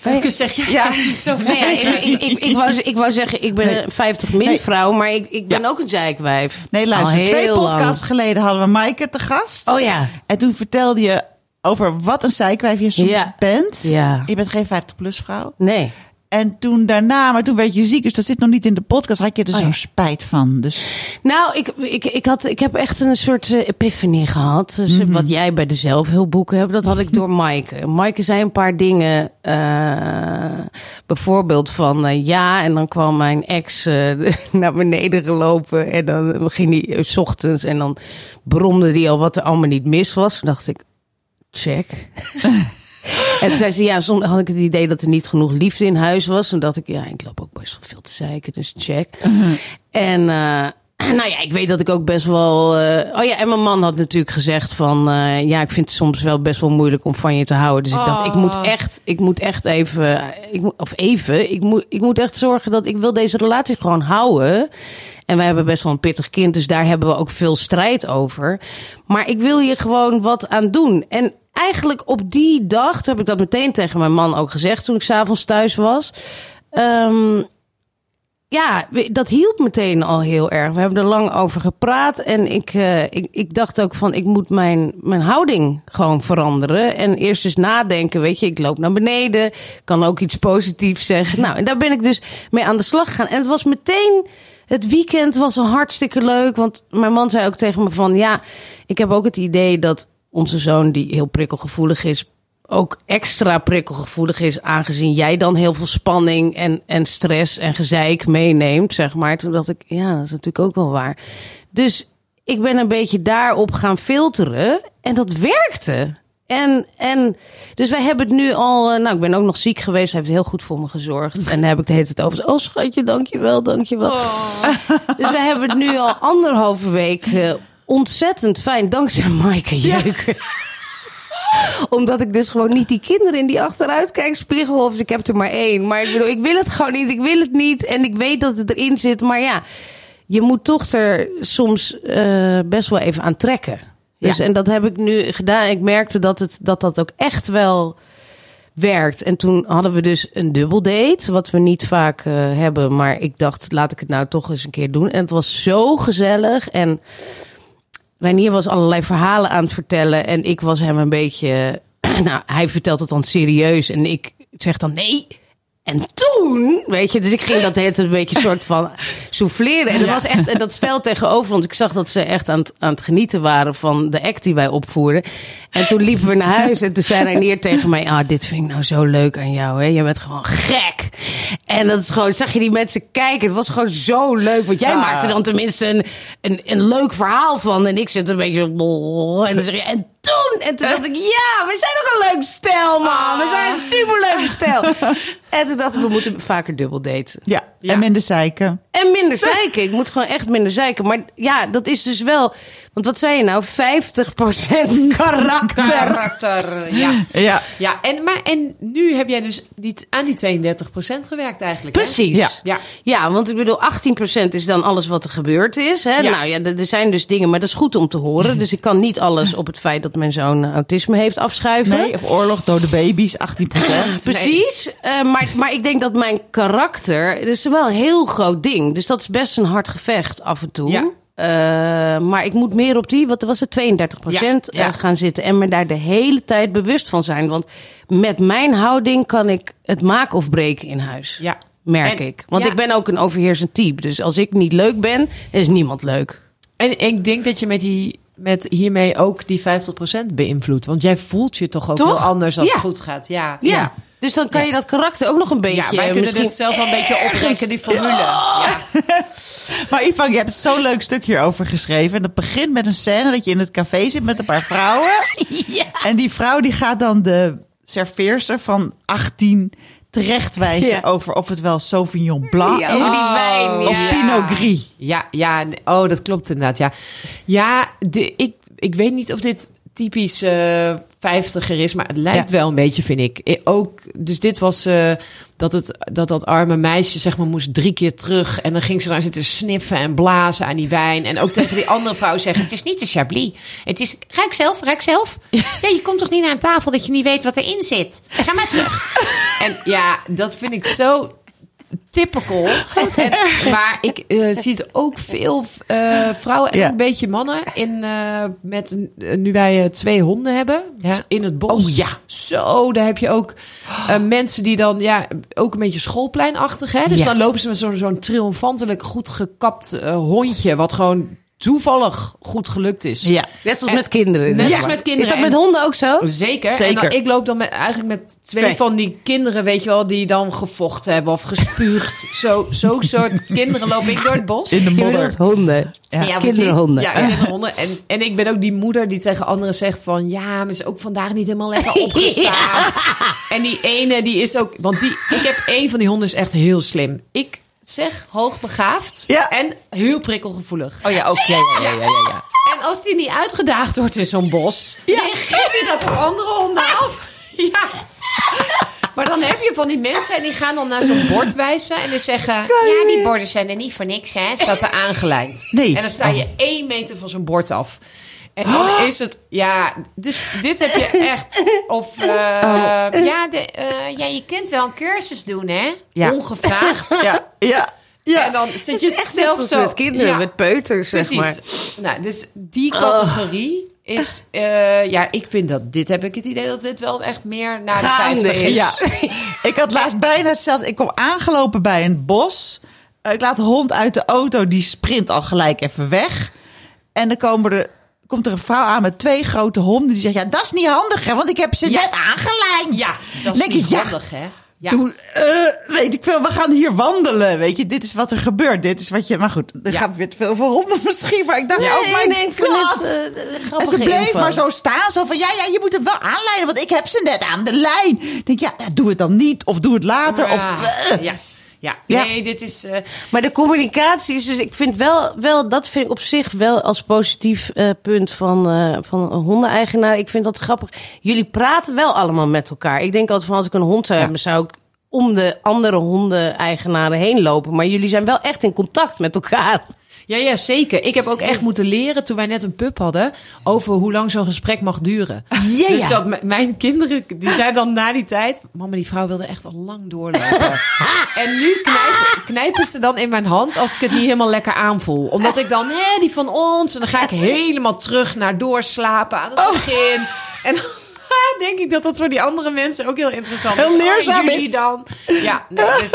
Femke zeg je Ja. niet zo Nee, ja, ik, ik, ik, ik, wou, ik wou zeggen, ik ben Nee. een 50 min Nee. vrouw, maar ik, ik ben Ja. ook een zeikwijf. Nee, luister. Twee lang. podcasts geleden hadden we Maaike te gast. Oh ja. En toen vertelde je over wat een zijkwijf je soms bent. Ja. Je bent geen 50-plus vrouw. Nee. En toen daarna, maar toen werd je ziek, dus dat zit nog niet in de podcast, had je er Oh zo'n ja. spijt van. Dus Nou, ik, ik, ik, had, ik heb echt een soort eh, epiphany gehad. Dus Mhm. Wat jij bij de zelfhulpboeken hebt, dat had ik door Maaike. Maaike zei een paar dingen. eh, bijvoorbeeld van eh, ja, en dan kwam mijn ex eh, naar beneden gelopen. En dan ging hij eh, 's ochtends en dan bromde hij al wat er allemaal niet mis was. Toen dacht ik, check. En toen zei ze, ja, soms had ik het idee dat er niet genoeg liefde in huis was. Toen dacht ik, ja, ik loop ook best wel veel te zeiken, dus check. En eh, nou ja, ik weet dat ik ook best wel... eh, oh ja, en mijn man had natuurlijk gezegd van... eh, ja, ik vind het soms wel best wel moeilijk om van je te houden. Dus ik dacht, ik moet echt, ik moet echt even... Ik moet, of even, ik moet, ik moet echt zorgen dat ik wil deze relatie gewoon houden. En wij hebben best wel een pittig kind, dus daar hebben we ook veel strijd over. Maar ik wil hier gewoon wat aan doen. En eigenlijk op die dag, toen heb ik dat meteen tegen mijn man ook gezegd toen ik s'avonds thuis was. Ehm, ja, dat hielp meteen al heel erg. We hebben er lang over gepraat. En ik, eh, ik, ik dacht ook van, ik moet mijn, mijn houding gewoon veranderen. En eerst eens nadenken, weet je. Ik loop naar beneden, kan ook iets positiefs zeggen. Nou, en daar ben ik dus mee aan de slag gegaan. En het was meteen... Het weekend was hartstikke leuk. Want mijn man zei ook tegen me van... Ja, ik heb ook het idee dat onze zoon, die heel prikkelgevoelig is... ook extra prikkelgevoelig is... aangezien jij dan heel veel spanning en, en stress en gezeik meeneemt, zeg maar. Toen dacht ik, ja, dat is natuurlijk ook wel waar. Dus ik ben een beetje daarop gaan filteren. En dat werkte. En, en dus wij hebben het nu al. eh, Nou, ik ben ook nog ziek geweest. Hij heeft heel goed voor me gezorgd. En daar heb ik de hele tijd over. Oh, schatje, dankjewel, dankjewel. Dus wij hebben het nu al anderhalve week eh, ontzettend fijn. Dankzij Maaike Jeuken. Omdat ik dus gewoon niet die kinderen in die achteruitkijkspiegel... of ik heb er maar één. Maar ik bedoel, ik wil het gewoon niet. Ik wil het niet. En ik weet dat het erin zit. Maar ja, je moet toch er soms eh, best wel even aan trekken. Dus, Ja. En dat heb ik nu gedaan. Ik merkte dat, het, dat dat ook echt wel werkt. En toen hadden we dus een dubbeldate, wat we niet vaak eh, hebben. Maar ik dacht, laat ik het nou toch eens een keer doen. En het was zo gezellig. En Reinier was allerlei verhalen aan het vertellen. En ik was hem een beetje... Nou, hij vertelt het dan serieus. En ik zeg dan nee. En toen, weet je, dus ik ging dat tijd een beetje soort van souffleren. En dat was echt, en dat stel tegenover ons. Ik zag dat ze echt aan het, aan het genieten waren van de act die wij opvoerden. En toen liepen we naar huis en toen zei Reinier tegen mij, ah, dit vind ik nou zo leuk aan jou, hè. Je bent gewoon gek. En dat is gewoon, zag je die mensen kijken, het was gewoon zo leuk. Want jij Ja. maakte dan tenminste een, een, een leuk verhaal van. En ik zit een beetje en dan zeg je, en toen, en toen dacht ik, ja, we zijn ook een leuk stel, man. We zijn een superleuk stel. En toen dacht ik, we moeten vaker dubbel daten. ja, en minder zeiken. En minder zeiken. Ik moet gewoon echt minder zeiken. Maar ja, dat is dus wel... Want wat zei je nou? 50% karakter. Karakter, ja. Ja, Ja, en, maar, en nu heb jij dus niet aan die 32% gewerkt eigenlijk. hè? Precies. Ja. Ja. Ja. want ik bedoel, 18% is dan alles wat er gebeurd is. Hè? Ja. Nou ja, er zijn dus dingen, maar dat is goed om te horen. Dus ik kan niet alles op het feit dat mijn zoon autisme heeft afschuiven. nee, of oorlog, dode baby's, 18% Precies. Eh, maar, maar ik denk dat mijn karakter. Het is wel een heel groot ding. Dus dat is best een hard gevecht af en toe. Ja. Eh, maar ik moet meer op die, wat was het, 32 procent Ja, ja. gaan zitten. En me daar de hele tijd bewust van zijn. Want met mijn houding kan ik het maken of breken in huis. Ja. Merk En- ik. Want ja. ik ben ook een overheersend type. Dus als ik niet leuk ben, is niemand leuk. En ik denk dat je met, die, met hiermee ook die 50% beïnvloedt. Want jij voelt je toch ook Toch? heel anders als Ja. het goed gaat. Ja. Ja. Dus dan kan je dat karakter ook nog een beetje... Ja, wij kunnen misschien het zelf wel een beetje oprekken, die formule. Ja. Maar Ivan, je hebt zo'n leuk stuk hierover geschreven. En dat begint met een scène dat je in het café zit met een paar vrouwen. En die vrouw die gaat dan de serveerster van 18 terechtwijzen Ja. over of het wel Sauvignon Blanc Ja, is. over die wijn, Of ja. Pinot Gris. Ja, ja, oh, dat klopt inderdaad. Ja, ja de, ik, ik weet niet of dit typisch eh vijftiger is, maar het lijkt Ja. wel een beetje, vind ik. Eh, Ook, dus dit was eh, dat, het, dat dat arme meisje, zeg maar, moest drie keer terug. En dan ging ze daar zitten sniffen en blazen aan die wijn. En ook tegen die andere vrouw zeggen, het is niet de Chablis. Het is, ruik zelf, ruik zelf. Ja, je komt toch niet naar een tafel dat je niet weet wat erin zit. Ga maar terug. En ja, dat vind ik zo typical. En, maar ik eh, zie het ook veel eh, vrouwen en Ja. een beetje mannen in eh, met nu wij twee honden hebben Ja. in het bos. Oh, ja. Zo, daar heb je ook eh, mensen die dan ja ook een beetje schoolpleinachtig hè. Dus Ja. dan lopen ze met zo'n zo'n triomfantelijk goed gekapt eh, hondje wat gewoon toevallig goed gelukt is. Ja. Net zoals En- met kinderen. Net zeg als met kinderen. Is dat met En- honden ook zo? Zeker. Zeker. En dan, ik loop dan met, eigenlijk met twee, Twee. van die kinderen, weet je wel, die dan gevochten hebben of gespuugd. zo, zo soort kinderen loop ik door het bos. In de modder. honden. Ja. kinderhonden. Ja, kinderhonden. En, en ik ben ook die moeder die tegen anderen zegt van... ja, maar het is ook vandaag niet helemaal lekker opgestaan. En die ene, die is ook... Want die, ik heb één van die honden is echt heel slim. Ik zeg hoogbegaafd Ja. en heel prikkelgevoelig. Oh ja, ook. Ja, ja, ja, ja, ja, ja. En als die niet uitgedaagd wordt in zo'n bos, reageert hij dat op andere honden af. Ja. Maar dan heb je van die mensen en die gaan dan naar zo'n bord wijzen en die zeggen: Ja, die borden zijn er niet voor niks, hè? Staat er aangelijnd. Nee. En dan sta je één meter van zo'n bord af. En dan is het, ja, dus dit heb je echt. Of, eh, ja, de, eh, ja, je kunt wel een cursus doen, hè? Ja. Ongevraagd. Ja, ja, ja. En dan zit je zelf zo. met kinderen, Ja. met peuters, zeg Precies. maar. Nou, dus die categorie is... eh, ja, ik vind dat... Dit heb ik het idee dat dit wel echt meer naar de Gaande 50 is. Ja, ik had laatst bijna hetzelfde. Ik kom aangelopen bij een bos. Ik laat de hond uit de auto, die sprint al gelijk even weg. En dan komen er, komt er een vrouw aan met twee grote honden. Die zegt, ja, dat is niet handig, hè, want ik heb ze Ja. net aangelijnd. Ja, dat is denk niet ik, ja, handig, hè? Ja. Doe, eh, weet ik veel, we gaan hier wandelen. Weet je, dit is wat er gebeurt. Dit is wat je. Maar goed, er Ja. gaat weer te veel voor honden misschien. Maar ik dacht, Nee, oh mijn nee, ik het eh, en ze bleef info. maar zo staan. Zo van, ja, ja, je moet hem wel aanleiden. Want ik heb ze net aan de lijn. Ik denk, ja, doe het dan niet. Of doe het later. Ja. Of, eh. ja. Ja. Ja. nee, dit is... eh, Maar de communicatie is dus, ik vind wel, wel dat vind ik op zich wel als positief eh, punt van, eh, van een hondeneigenaar. Ik vind dat grappig. Jullie praten wel allemaal met elkaar. Ik denk altijd van als ik een hond zou Ja. hebben, zou ik om de andere hondeneigenaren heen lopen. Maar jullie zijn wel echt in contact met elkaar. Ja, ja, zeker. Ik heb ook echt moeten leren, toen wij net een pup hadden... over hoe lang zo'n gesprek mag duren. Ja, dus ja. dat mijn kinderen, die zeiden dan na die tijd... Mama, die vrouw wilde echt al lang doorlopen. en nu knijpen, knijpen ze dan in mijn hand als ik het niet helemaal lekker aanvoel. Omdat ik dan, hè, die van ons... en dan ga ik helemaal terug naar doorslapen aan het begin. En dan denk ik dat dat voor die andere mensen ook heel interessant is. Heel leerzaam Oh, jullie is. dan. Ja, nee, dus,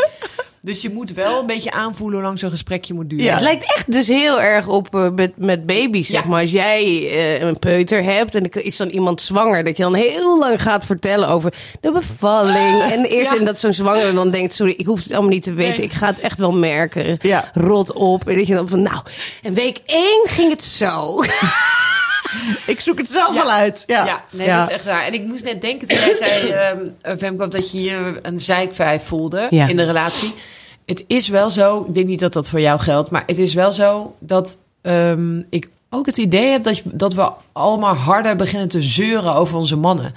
dus je moet wel een beetje aanvoelen hoe lang zo'n gesprekje moet duren. Ja. Het lijkt echt dus heel erg op eh, met, met baby's, zeg Ja. maar. Als jij eh, een peuter hebt en er is dan iemand zwanger... dat je dan heel lang gaat vertellen over de bevalling. En eerst Ja. en dat zo'n zwangere dan denkt... sorry, ik hoef het allemaal niet te weten. Nee. Ik ga het echt wel merken. Rot op. En dat je dan van, nou, en week één ging het zo. Ik zoek het zelf Ja. wel uit. Ja, Ja, nee, dat is echt waar. En ik moest net denken toen jij zei, ehm Femke, dat je je een zeikvijf voelde in de relatie. Het is wel zo, ik denk niet dat dat voor jou geldt, maar het is wel zo dat ehm, ik ook het idee heb dat, we allemaal harder beginnen te zeuren over onze mannen.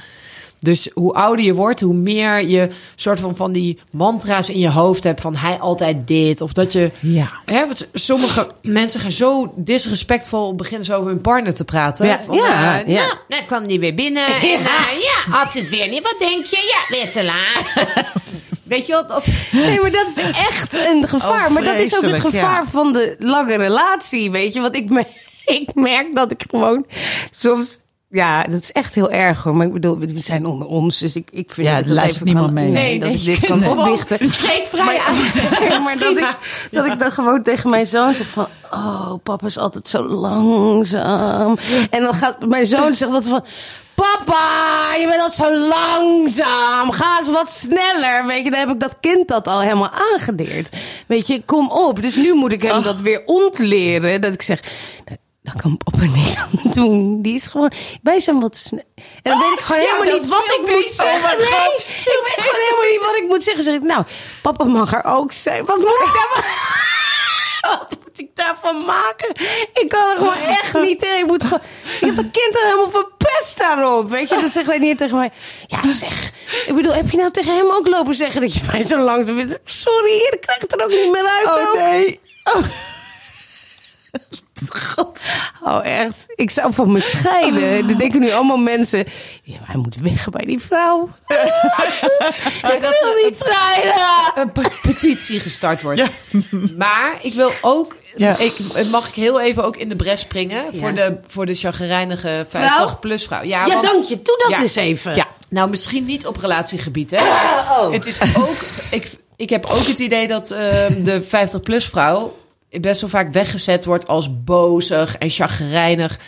Dus hoe ouder je wordt, hoe meer je soort van van die mantra's in je hoofd hebt van hij altijd dit. Of dat je Ja. Hè, want sommige mensen gaan zo disrespectvol beginnen ze over hun partner te praten. Ja, Van, ja, eh, ja. Nou, dan kwam die weer binnen. En eh, ja, had het weer niet. Wat denk je? Ja, weer te laat. Weet je wat? Dat, Nee, maar dat is echt een gevaar. Oh, maar dat is ook het gevaar ja. van de lange relatie, weet je. Want ik, me- ik merk dat ik gewoon soms... Ja, dat is echt heel erg hoor. Maar ik bedoel, we zijn onder ons. Dus ik, ik vind Ja, dat er luistert niemand kan- mee. Nee, dat ik dit kan gewoon opbiechten. Spreekvrij aan. Ja, maar dat ik, dat ik dan gewoon tegen mijn zoon zeg van... Oh, papa is altijd zo langzaam. En dan gaat mijn zoon zegt dat van... Papa, je bent altijd zo langzaam. Ga eens wat sneller. Weet je, dan heb ik dat kind dat al helemaal aangeleerd. Weet je, kom op. Dus nu moet ik hem dat weer ontleren. Dat ik zeg, "Dat- dat kan papa niet aan doen. Die is gewoon, wij zijn wat. En dan weet ik gewoon helemaal niet wat ik moet zeggen. Oh Nee, ik weet gewoon helemaal niet wat ik moet zeggen. Zeg ik, nou, papa mag er ook zijn. Wat moet ik daarvan... Ik daarvan maken? Ik kan er gewoon echt niet tegen. Ik moet gewoon... Ik heb dat kind er helemaal verpest. daarop. Weet je, dat zegt Reinier tegen mij. Ja, zeg. Ik bedoel, heb je nou tegen hem ook lopen zeggen dat je mij zo lang? Sorry, ik krijg het er ook niet meer uit. Oh ook. nee. Oh. Oh, echt. Ik zou van me scheiden. Er denken nu allemaal mensen... Ja, hij moet weg bij die vrouw. ik wil een- niet scheiden. een pe- petitie gestart wordt. Maar ik wil ook, Ja. ik, mag ik heel even ook in de bres springen Ja. voor de, voor de chagrijnige Vrouw? 50 plus vrouw. Ja, Ja, want- dank je. Doe dat Ja. eens even. Ja. Nou, misschien niet op relatiegebied, hè. Maar oh. het is ook, ik, ik heb ook het idee dat ehm, de 50 plus vrouw best wel vaak weggezet wordt als bozig en chagrijnig.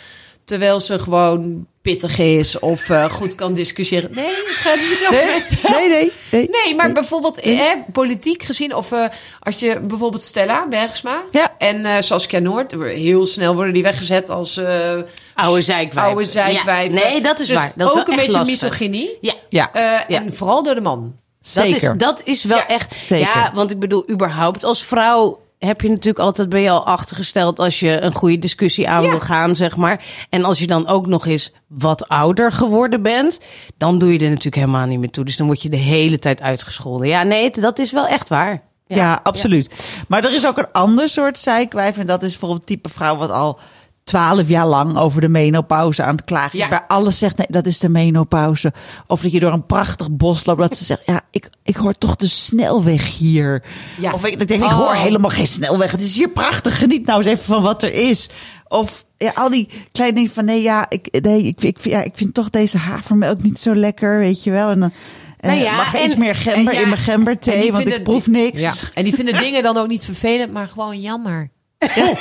Terwijl ze gewoon pittig is of eh, goed kan discussiëren. Nee, het gaat niet over mezelf. Nee, nee, nee. Nee, maar bijvoorbeeld eh, politiek gezien, of eh, als je bijvoorbeeld Stella Bergsma Ja. en eh Saskia Noord, heel snel worden die weggezet als eh Oude zeikwijf. oude zeikwijven. Ja, nee, dat is Dus waar. Dat is ook een beetje lastig. misogynie. Ja, Ja, Eh, Ja. En vooral door de man. zeker. Dat is, dat is wel Ja, echt. zeker. Ja, want ik bedoel, überhaupt als vrouw heb je natuurlijk altijd ben je al achtergesteld als je een goede discussie aan Ja. wil gaan, zeg maar. En als je dan ook nog eens wat ouder geworden bent, dan doe je er natuurlijk helemaal niet meer toe. Dus dan word je de hele tijd uitgescholden. Ja, nee, dat is wel echt waar. Ja, absoluut. Maar er is ook een ander soort zeikwijf. En dat is voor het type vrouw wat al twaalf jaar lang over de menopauze aan het klagen. Ja. Bij alles zegt, nee, dat is de menopauze. Of dat je door een prachtig bos loopt. Dat ze zegt, ja, ik, ik hoor toch de snelweg hier. Ja. Of ik, ik denk, ik Oh. hoor helemaal geen snelweg. Het is hier prachtig. Geniet nou eens even van wat er is. Of ja, al die kleine dingen van, nee, ja, ik, nee, ik, ik, ja, ik vind toch deze havermelk niet zo lekker, weet je wel. En dan... eh, Nou ja, mag en- iets meer gember en ja, in mijn gemberthee, want ik proef niks. Ja. En die vinden dingen dan ook niet vervelend, maar gewoon jammer. Ja.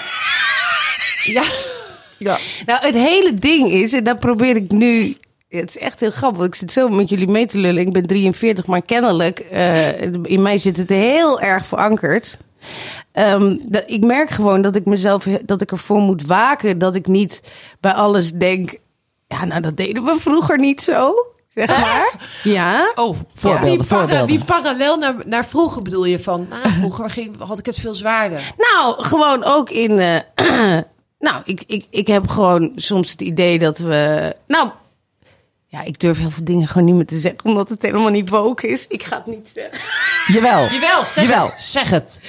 Ja. Nou, het hele ding is, en dat probeer ik nu. Het is echt heel grappig. Ik zit zo met jullie mee te lullen. Ik ben 43, maar kennelijk, eh, in mij zit het heel erg verankerd. Ehm, dat, ik merk gewoon dat ik mezelf, dat ik ervoor moet waken. Dat ik niet bij alles denk. Ja, nou, dat deden we vroeger niet zo. Zeg maar. Ja. Oh, voorbeelden, die, para- voorbeelden. die parallel naar, naar vroeger bedoel je van... Nou, vroeger ging, had ik het veel zwaarder. Nou, gewoon ook in. eh, nou, ik, ik, ik heb gewoon soms het idee dat we. Nou, ja, ik durf heel veel dingen gewoon niet meer te zeggen, omdat het helemaal niet woke is. Ik ga het niet zeggen. Jawel. Jawel, zeg Jawel. het. Zeg het.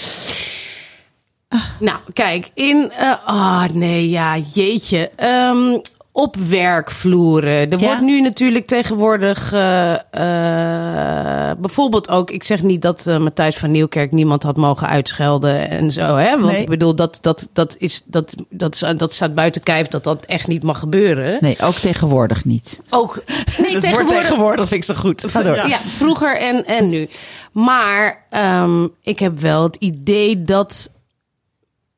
Nou, kijk, in. eh ah, nee, ja, jeetje. Ehm, op werkvloeren. Er Ja? wordt nu natuurlijk tegenwoordig. eh, eh, bijvoorbeeld ook. Ik zeg niet dat eh, Matthijs van Nieuwkerk niemand had mogen uitschelden en zo. Hè? Want Nee. ik bedoel, dat, dat, dat, is, dat, dat, is, dat staat buiten kijf dat dat echt niet mag gebeuren. Nee, ook tegenwoordig niet. Ook. Nee, het woord tegenwoordig vind ik zo goed. Ga door. Ja, vroeger en, en nu. Maar ehm, ik heb wel het idee dat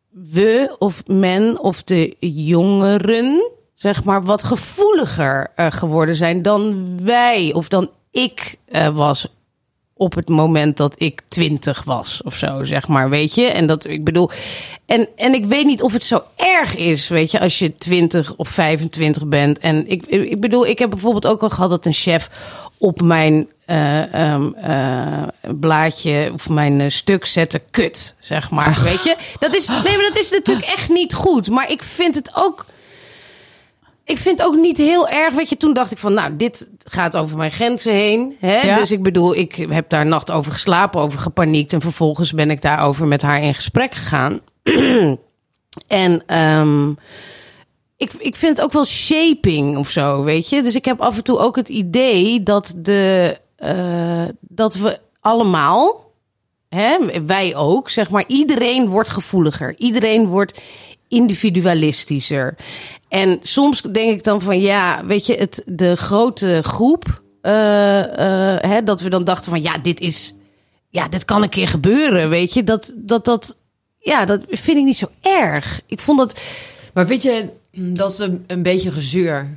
we of men of de jongeren, zeg maar, wat gevoeliger eh, geworden zijn dan wij of dan ik eh, was op het moment dat ik twintig was of zo, zeg maar, weet je? En dat, ik bedoel, en, en ik weet niet of het zo erg is, weet je, als je 20 of 25 bent. En ik, ik bedoel, ik heb bijvoorbeeld ook al gehad dat een chef op mijn eh, ehm, eh, blaadje of mijn stuk zette kut, zeg maar, weet je? Dat is, nee, maar dat is natuurlijk echt niet goed. Maar ik vind het ook... Ik vind ook niet heel erg. Weet je, toen dacht ik van, nou, dit gaat over mijn grenzen heen. Hè? Ja. Dus ik bedoel, ik heb daar nacht over geslapen, over gepaniekt. En vervolgens ben ik daarover met haar in gesprek gegaan. en ehm, ik, ik vind het ook wel shaping of zo, weet je. Dus ik heb af en toe ook het idee dat, de, eh, dat we allemaal, hè, wij ook, zeg maar, iedereen wordt gevoeliger. Iedereen wordt individualistischer. En soms denk ik dan van ja, weet je, het, de grote groep, eh, hè, dat we dan dachten van ja, dit is, ja, dit kan een keer gebeuren, weet je, dat, dat, dat, ja, dat vind ik niet zo erg. Ik vond dat, Maar weet je, dat is een, een beetje gezeur.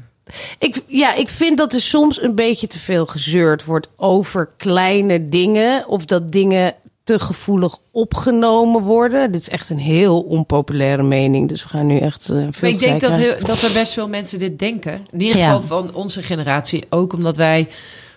ik, ja, ik vind dat er soms een beetje te veel gezeurd wordt over kleine dingen. Of dat dingen te gevoelig opgenomen worden. Dit is echt een heel onpopulaire mening. Dus we gaan nu echt. eh, veel Maar ik denk dat, heel, dat er best veel mensen dit denken. In ieder Ja. geval van onze generatie. Ook omdat wij...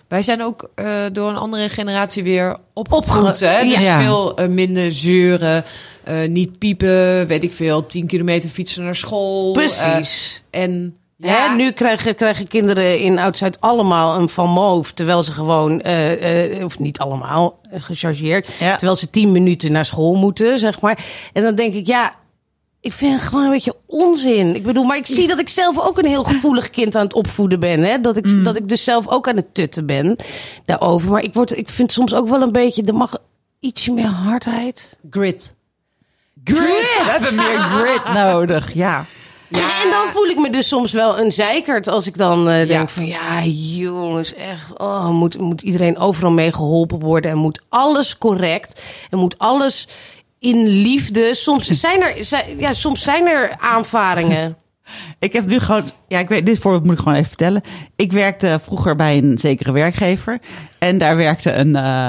Wij zijn ook eh, door een andere generatie weer opgevoed. Opge- hè? Dus Ja. veel eh, minder zeuren. eh, niet piepen. Weet ik veel. 10 kilometer fietsen naar school. Precies. en Ja. Hè, nu krijgen, krijgen kinderen in Oud-Zuid allemaal een van moof. Terwijl ze gewoon, eh, eh, of niet allemaal, eh, gechargeerd. Ja. Terwijl ze tien minuten naar school moeten, zeg maar. En dan denk ik, ja, ik vind het gewoon een beetje onzin. Ik bedoel, maar ik zie dat ik zelf ook een heel gevoelig kind aan het opvoeden ben. Hè? Dat, ik, Mm. dat ik dus zelf ook aan het tutten ben daarover. Maar ik, word, ik vind soms ook wel een beetje, er mag ietsje meer hardheid. Grit. Grit! We hebben meer grit nodig, ja. Ja. En dan voel ik me dus soms wel een zeikert als ik dan eh, denk Ja. van ja jongens echt oh, moet, moet iedereen overal mee geholpen worden en moet alles correct en moet alles in liefde. Soms zijn er, zijn, ja, soms zijn er aanvaringen. Ik heb nu gewoon, ja, ik weet, dit voorbeeld moet ik gewoon even vertellen. Ik werkte vroeger bij een zekere werkgever. En daar werkte een, eh,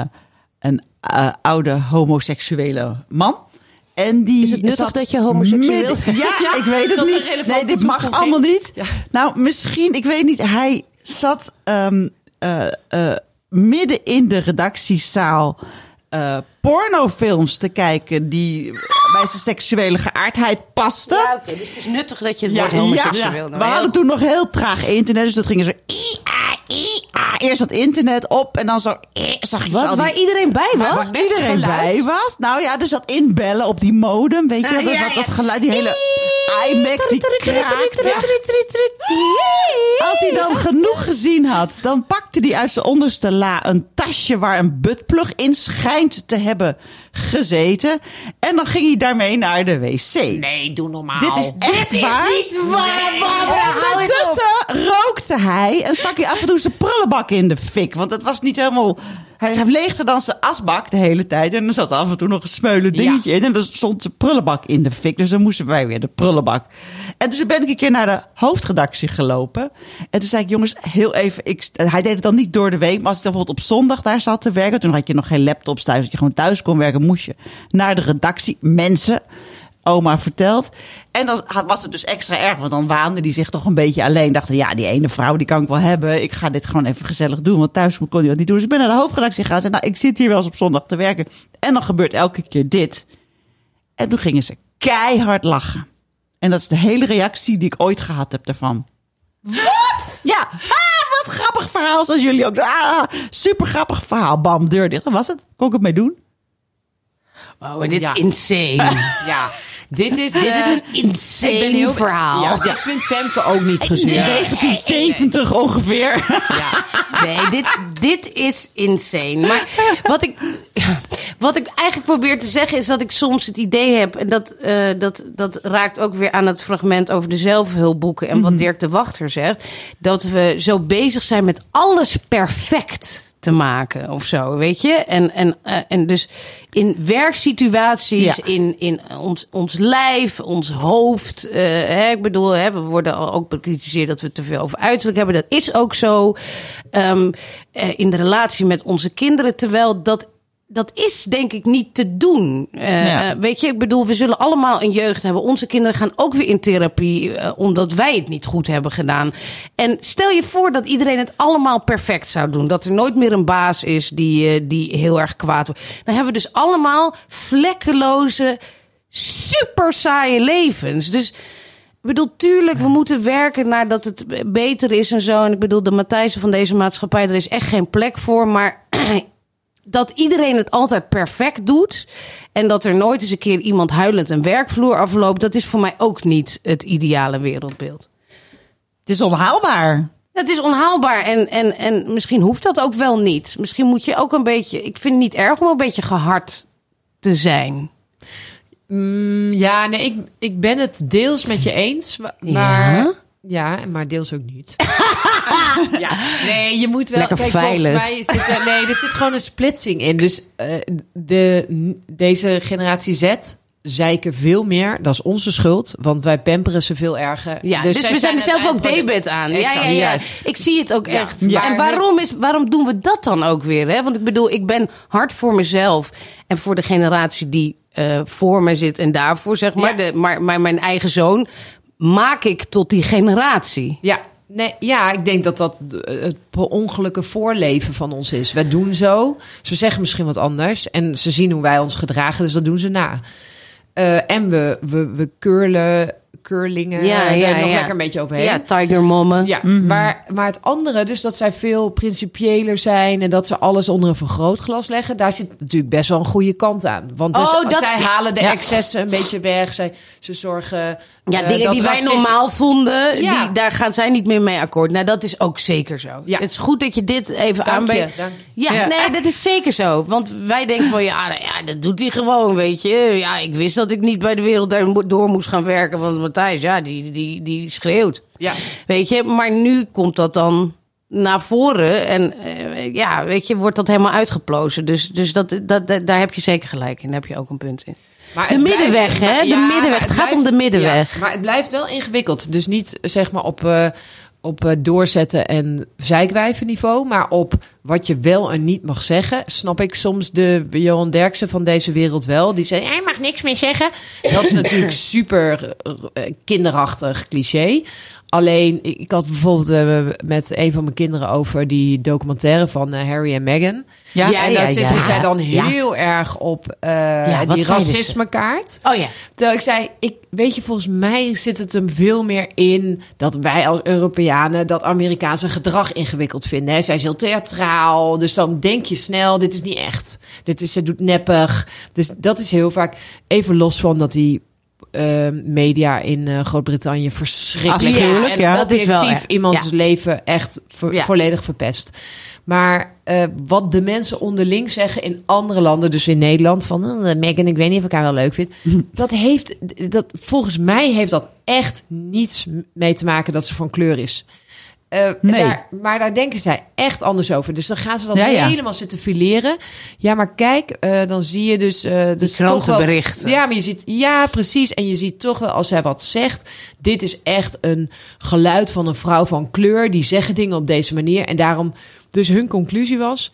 een eh, oude homoseksuele man. En die Is het nuttig dat je homoseksueel midden- Ja, ik weet het niet. Nee, dit mag allemaal niet. Ja. Nou, misschien, ik weet niet. Hij zat ehm, eh, eh, midden in de redactiezaal eh, pornofilms te kijken die bij zijn seksuele geaardheid pasten. oké, dus het is nuttig dat je het Ja, woord ja, homoseksueel We hadden toen nog heel traag internet, dus dat gingen zo. Eerst dat internet op en dan zo. Zag je zo Wat, die- waar iedereen bij was? waar iedereen geluid? bij was. Nou ja, dus dat inbellen op die modem, weet je, Ah, dat, ja, dat, dat ja. geluid, die hele iMac die kraakte. Als hij dan genoeg gezien had, dan pakte hij uit zijn onderste la een tasje waar een buttplug in schijnt te hebben gezeten. En dan ging hij daarmee naar de wc. Nee, doe normaal. Dit is echt is waar. niet waar, Barbara, eens op. ondertussen rookte hij en stak hij af en toe zijn prullenbak in de fik. Want het was niet helemaal... Hij hij leegde dan zijn asbak de hele tijd. En er zat af en toe nog een smeulen dingetje in. En dan stond zijn prullenbak in de fik. Dus dan moesten wij weer de prullenbak. En dus ben ik een keer naar de hoofdredactie gelopen. En toen zei ik, jongens, heel even... Ik, hij deed het dan niet door de week. Maar als ik dan bijvoorbeeld op zondag daar zat te werken... Toen had je nog geen laptops thuis. Dat je gewoon thuis kon werken. Moest je naar de redactie. Mensen oma verteld. En dan was het dus extra erg, want dan waande die zich toch een beetje alleen. Dachten, ja, die ene vrouw, die kan ik wel hebben. Ik ga dit gewoon even gezellig doen, want thuis kon hij dat niet doen. Dus ik ben naar de hoofdredactie gegaan en zei, nou, ik zit hier wel eens op zondag te werken. En dan gebeurt elke keer dit. En toen gingen ze keihard lachen. En dat is de hele reactie die ik ooit gehad heb daarvan. Wat? Ja. Ah, wat grappig verhaal, zoals jullie ook. Ah, super grappig verhaal. Bam, deur dicht. Dat was het. Kon ik het mee doen? Oh, dit Ja. is insane. Ja, dit is, dit is eh, een ik ben insane heel- verhaal. Ja, Ik vind Femke ook niet In gezuurd. 1970 ongeveer. Ja. Nee, dit, dit is insane. Maar wat ik, wat ik eigenlijk probeer te zeggen is dat ik soms het idee heb... en dat, eh, dat, dat raakt ook weer aan het fragment over de zelfhulpboeken... en wat Dirk de Wachter zegt... dat we zo bezig zijn met alles perfect te maken of zo, weet je? En, en, eh, en dus in werksituaties, Ja. in, in ons, ons lijf, ons hoofd. eh, hè, ik bedoel, hè, we worden al ook bekritiseerd dat we te veel over uiterlijk hebben. Dat is ook zo. Ehm, eh, in de relatie met onze kinderen, terwijl dat. Dat is denk ik niet te doen. Eh, Ja. eh, weet je, ik bedoel, we zullen allemaal een jeugd hebben. Onze kinderen gaan ook weer in therapie, eh, omdat wij het niet goed hebben gedaan. En stel je voor dat iedereen het allemaal perfect zou doen. Dat er nooit meer een baas is die, die heel erg kwaad wordt. Dan hebben we dus allemaal vlekkeloze, super saaie levens. Dus ik bedoel, tuurlijk, we moeten werken naar dat het beter is en zo. En ik bedoel, de Matthijsen van deze maatschappij, er is echt geen plek voor. Maar dat iedereen het altijd perfect doet. En dat er nooit eens een keer iemand huilend een werkvloer afloopt. Dat is voor mij ook niet het ideale wereldbeeld. Het is onhaalbaar. Het is onhaalbaar en, en, en misschien hoeft dat ook wel niet. Misschien moet je ook een beetje. Ik vind het niet erg om een beetje gehard te zijn. Mm, ja, nee, ik, ik ben het deels met je eens. Maar, Ja? Ja, maar deels ook niet. ja, nee, je moet wel... Lekker kijk, veilig. volgens mij zit er, nee, er zit gewoon een splitsing in. Dus eh, de, deze generatie Z zeiken veel meer. Dat is onze schuld, want wij pamperen ze veel erger. Ja, dus, zij we zijn er zelf ook debet aan. Ja, ja, ja. juist. Ik zie het ook Ja. echt. Ja. En waarom, is, waarom doen we dat dan ook weer? Hè? Want ik bedoel, ik ben hard voor mezelf en voor de generatie die eh, voor me zit en daarvoor, zeg maar. Ja. De, maar, maar mijn eigen zoon maak ik tot die generatie. Ja, nee, ja, ik denk dat dat eh, het per ongelukke voorleven van ons is. Wij doen zo. Ze zeggen misschien wat anders. En ze zien hoe wij ons gedragen, dus dat doen ze na. Eh, en we, we, we curlen, curlingen. Ja, Ja, ja, nog ja. lekker een beetje overheen. Ja, tigermommen. Ja, maar, maar het andere, dus dat zij veel principiëler zijn en dat ze alles onder een vergrootglas leggen, daar zit natuurlijk best wel een goede kant aan. Want dus, Oh, dat- zij halen de Ja. excessen een beetje weg. Zij, ze zorgen. Ja, eh, dingen die wij racisme- normaal vonden, Ja. die, daar gaan zij niet meer mee akkoord. Nou, dat is ook zeker zo. Ja. Het is goed dat je dit even aanbrengt. Ja, Ja. nee, dat is zeker zo. Want wij denken van, ja, nou ja, dat doet hij gewoon, weet je. Ja, ik wist dat ik niet bij de wereld daar door moest gaan werken. Want Matthijs, ja, die, die, die schreeuwt. Ja. Weet je, maar nu komt dat dan naar voren. En eh, ja, weet je, wordt dat helemaal uitgeplozen. Dus, dus dat, dat, dat- daar heb je zeker gelijk in. Daar heb je ook een punt in. Maar De middenweg, hè? De Ja, middenweg. Het gaat om de middenweg. ja, maar het blijft wel ingewikkeld. Dus niet zeg maar op, eh, op eh, doorzetten en zijkwijvenniveau, maar op wat je wel en niet mag zeggen. Snap ik soms de Johan Derksen van deze wereld wel. Die zei, hij mag niks meer zeggen. Dat is natuurlijk super eh, kinderachtig cliché. Alleen, ik had bijvoorbeeld eh, met een van mijn kinderen over die documentaire van eh, Harry en Meghan. Ja, Ja, en ja, daar zitten ja. zij dan heel erg op wat die racismekaart. Oh ja. Terwijl ik zei, ik, weet je, volgens mij zit het hem veel meer in dat wij als Europeanen dat Amerikaanse gedrag ingewikkeld vinden. Hè. Zij is heel theatraal, dus dan denk je snel, dit is niet echt. Dit is, ze doet neppig. Dus dat is heel vaak, even los van dat die eh, media in eh, Groot-Brittannië verschrikkelijk is. Afschuwelijk, En ja. Dat is wel echt, iemands ja. leven echt Ja. volledig verpest. Maar eh, wat de mensen onderling zeggen in andere landen, dus in Nederland, van eh, Meghan, ik weet niet of ik haar wel leuk vind. dat heeft, dat, volgens mij heeft dat echt niets mee te maken dat ze van kleur is. Eh, Nee. daar, maar daar denken zij echt anders over. Dus dan gaan ze Ja, ja. helemaal zitten fileren. Ja, maar kijk, eh, dan zie je dus... eh dus toch wel- krantenberichten. Ja, maar je ziet... Ja, precies. En je ziet toch wel, als zij wat zegt... Dit is echt een geluid van een vrouw van kleur. Die zeggen dingen op deze manier. En daarom... Dus hun conclusie was...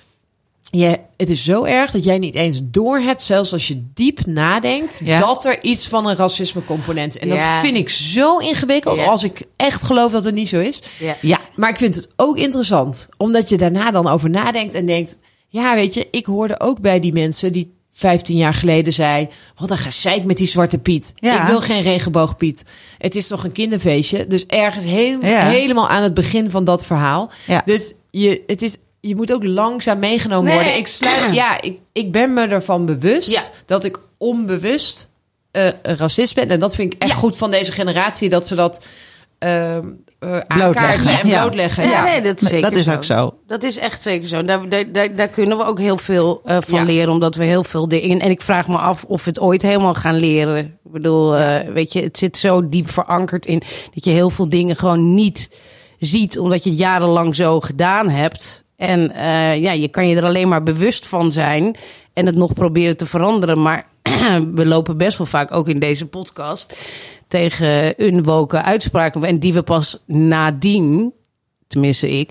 Je, het is zo erg dat jij niet eens doorhebt, zelfs als je diep nadenkt, Ja. dat er iets van een racisme component is. En Ja. dat vind ik zo ingewikkeld Ja. als ik echt geloof dat het niet zo is. Ja. Maar ik vind het ook interessant, omdat je daarna dan over nadenkt en denkt: ja, weet je, ik hoorde ook bij die mensen die 15 jaar geleden zei: wat een gezeik met die zwarte Piet. Ik wil geen regenboogpiet. Het is toch een kinderfeestje. Dus ergens heel, helemaal aan het begin van dat verhaal. Dus je, het is. Je moet ook langzaam meegenomen Nee. worden. Ik, sluit, ja, ik, ik ben me ervan bewust Ja. dat ik onbewust eh, een racist ben. En dat vind ik echt goed van deze generatie, dat ze dat ehm eh aankaarten en Ja. blootleggen. Ja, Ja. nee, dat is zeker dat is ook zo. Dat is echt zeker zo. Daar, daar, daar, kunnen we ook heel veel eh, van Ja. leren, omdat we heel veel dingen. En ik vraag me af of we het ooit helemaal gaan leren. Ik bedoel, eh, weet je, het zit zo diep verankerd in dat je heel veel dingen gewoon niet ziet, omdat je het jarenlang zo gedaan hebt. En eh, ja, je kan je er alleen maar bewust van zijn en het nog proberen te veranderen. Maar we lopen best wel vaak ook in deze podcast tegen unwoke uitspraken. En die we pas nadien, tenminste ik,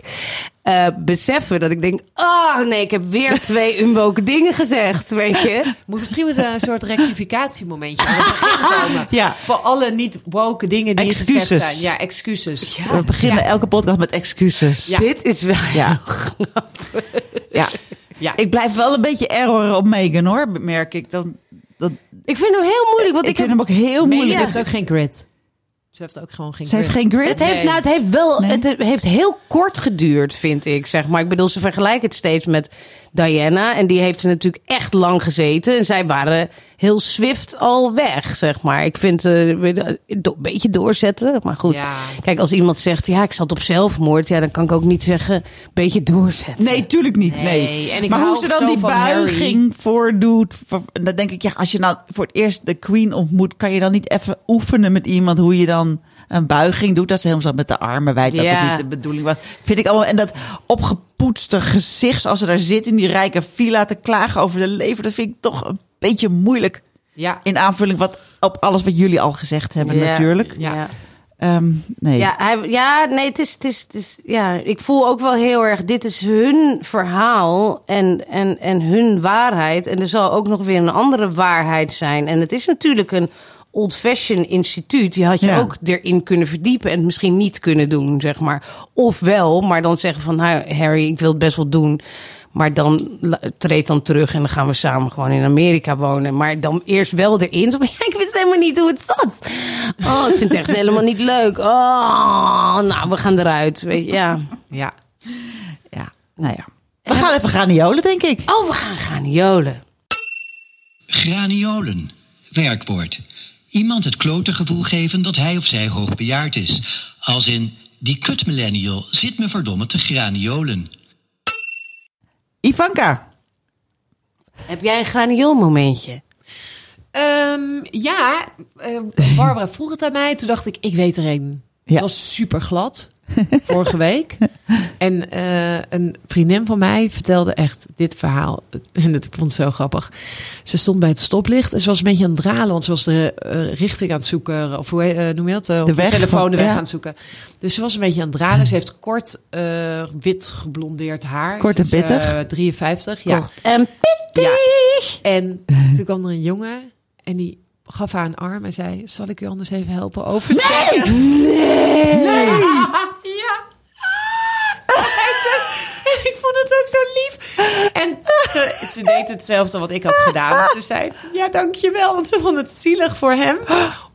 eh, beseffen dat ik denk... Oh nee, ik heb weer twee unwoke dingen gezegd, weet je. Moet misschien wel een soort rectificatiemomentje aan het begin komen. Ja. Voor alle niet woke dingen die gezegd Excuses. zijn. Ja, excuses. we beginnen elke podcast met excuses. Ja. Dit is wel... Ja. ja. Ja. Ik blijf wel een beetje error op Megan hoor, merk ik. Dan, dat, Ik vind hem heel moeilijk, want ik ik, vind heb... hem ook heel Megan moeilijk. heeft ook geen grid. Ze heeft ook gewoon geen Ze heeft geen grid. Het heeft, Nee. nou, het heeft wel, Nee. het heeft heel kort geduurd, vind ik, zeg maar. Ik bedoel, ze vergelijken het steeds met Diana. En die heeft er natuurlijk echt lang gezeten. En zij waren heel swift al weg, zeg maar. Ik vind eh, een beetje doorzetten. Maar goed, Ja. kijk, als iemand zegt, ja, ik zat op zelfmoord. Ja, dan kan ik ook niet zeggen, beetje doorzetten. Nee, tuurlijk niet. Nee. Nee, en ik maar hoe ze dan die buiging voordoet. voor- Dan denk ik, ja, als je nou voor het eerst de Queen ontmoet, kan je dan niet even oefenen met iemand hoe je dan een buiging doet. Dat ze helemaal zo met de armen wijd, dat Ja. het niet de bedoeling was. Vind ik allemaal. En dat opgepoetste gezicht, zoals ze daar zit in die rijke villa te klagen over de leven, dat vind ik toch een beetje moeilijk. Ja. In aanvulling wat, op alles wat jullie al gezegd hebben, Ja. natuurlijk. Ja. Ehm, nee. Ja, hij, ja, nee, het is, het, is, het is. Ja, ik voel ook wel heel erg. Dit is hun verhaal en, en, en hun waarheid. En er zal ook nog weer een andere waarheid zijn. En het is natuurlijk een old-fashioned instituut. Die had je Ja. ook erin kunnen verdiepen en het misschien niet kunnen doen, zeg maar. Of wel, maar dan zeggen van, nou, Harry, ik wil het best wel doen. Maar dan treedt dan terug en dan gaan we samen gewoon in Amerika wonen. Maar dan eerst wel erin. Zo van, ja, ik wist helemaal niet hoe het zat. Oh, ik vind het echt helemaal niet leuk. Oh, nou, we gaan eruit. Weet je, ja. Ja. Ja, nou ja. We gaan even graniolen, denk ik. Oh, we gaan jolen. Graniolen. Werkwoord. Iemand het klote gevoel geven dat hij of zij hoogbejaard is. Als in, die kut millennial zit me verdomme te graniolen. Ivanka. Heb jij een granioolmomentje? Ehm, ja, eh, Barbara vroeg het aan mij. Toen dacht ik, ik weet er een. Ja. Het was super glad. Vorige week. En eh, een vriendin van mij vertelde echt dit verhaal. En het, ik vond het zo grappig. Ze stond bij het stoplicht en ze was een beetje aan het dralen. Want ze was de eh, richting aan het zoeken. Of hoe eh, noem je dat? Op De de, telefoon de weg ja. aan het zoeken. Dus ze was een beetje aan het dralen. Ze heeft kort wit geblondeerd haar. Kort en pittig. 53. Ja. Kort en pittig. Ja. En toen kwam er een jongen en die gaf haar een arm en zei: Zal ik u anders even helpen oversteken? Nee! Ja. En ik vond het ook zo lief. En ze, ze deed hetzelfde wat ik had gedaan. Ze zei: Ja, dankjewel. Want ze vond het zielig voor hem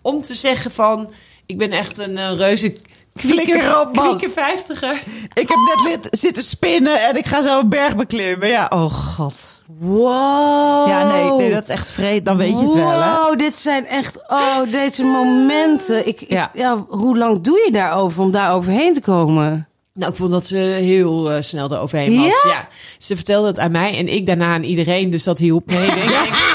om te zeggen: van Ik ben echt een eh, reuze Flikker op, man. vijftiger. Ik heb net lid- zitten spinnen en ik ga zo een berg beklimmen. Ja, oh god. Wow. Ja, nee, nee, dat is echt vreed. Dan weet je het wel, hè? Wow, dit zijn echt, oh, deze momenten. Ik, ik- Ja. ja. hoe lang doe je daarover om daar overheen te komen? Nou, ik vond dat ze heel eh, snel eroverheen was. Ja? Ja? Ze vertelde het aan mij en ik daarna aan iedereen. Dus dat hielp mee, denk ik.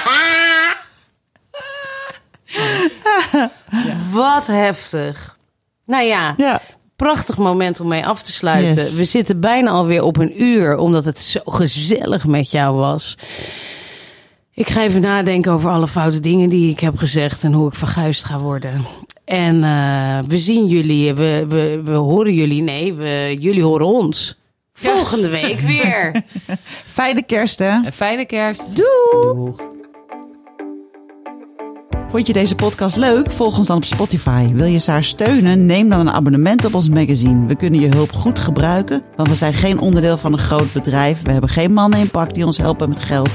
Wat heftig. Nou ja, Ja. prachtig moment om mee af te sluiten. Yes. We zitten bijna alweer op een uur, omdat het zo gezellig met jou was. Ik ga even nadenken over alle foute dingen die ik heb gezegd en hoe ik verguisd ga worden. En eh, we zien jullie, we, we, we horen jullie, nee, we, jullie horen ons. Volgende week weer. Fijne kerst, hè? Een fijne kerst. Doei! Vond je deze podcast leuk? Volg ons dan op Spotify. Wil je Saar steunen? Neem dan een abonnement op ons magazine. We kunnen je hulp goed gebruiken, want we zijn geen onderdeel van een groot bedrijf. We hebben geen mannen in pak die ons helpen met geld.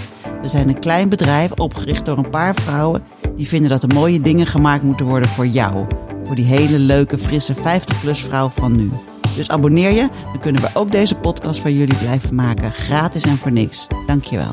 We zijn een klein bedrijf opgericht door een paar vrouwen die vinden dat er mooie dingen gemaakt moeten worden voor jou. Voor die hele leuke, frisse 50-plus vrouw van nu. Dus abonneer je, dan kunnen we ook deze podcast voor jullie blijven maken. Gratis en voor niks. Dankjewel.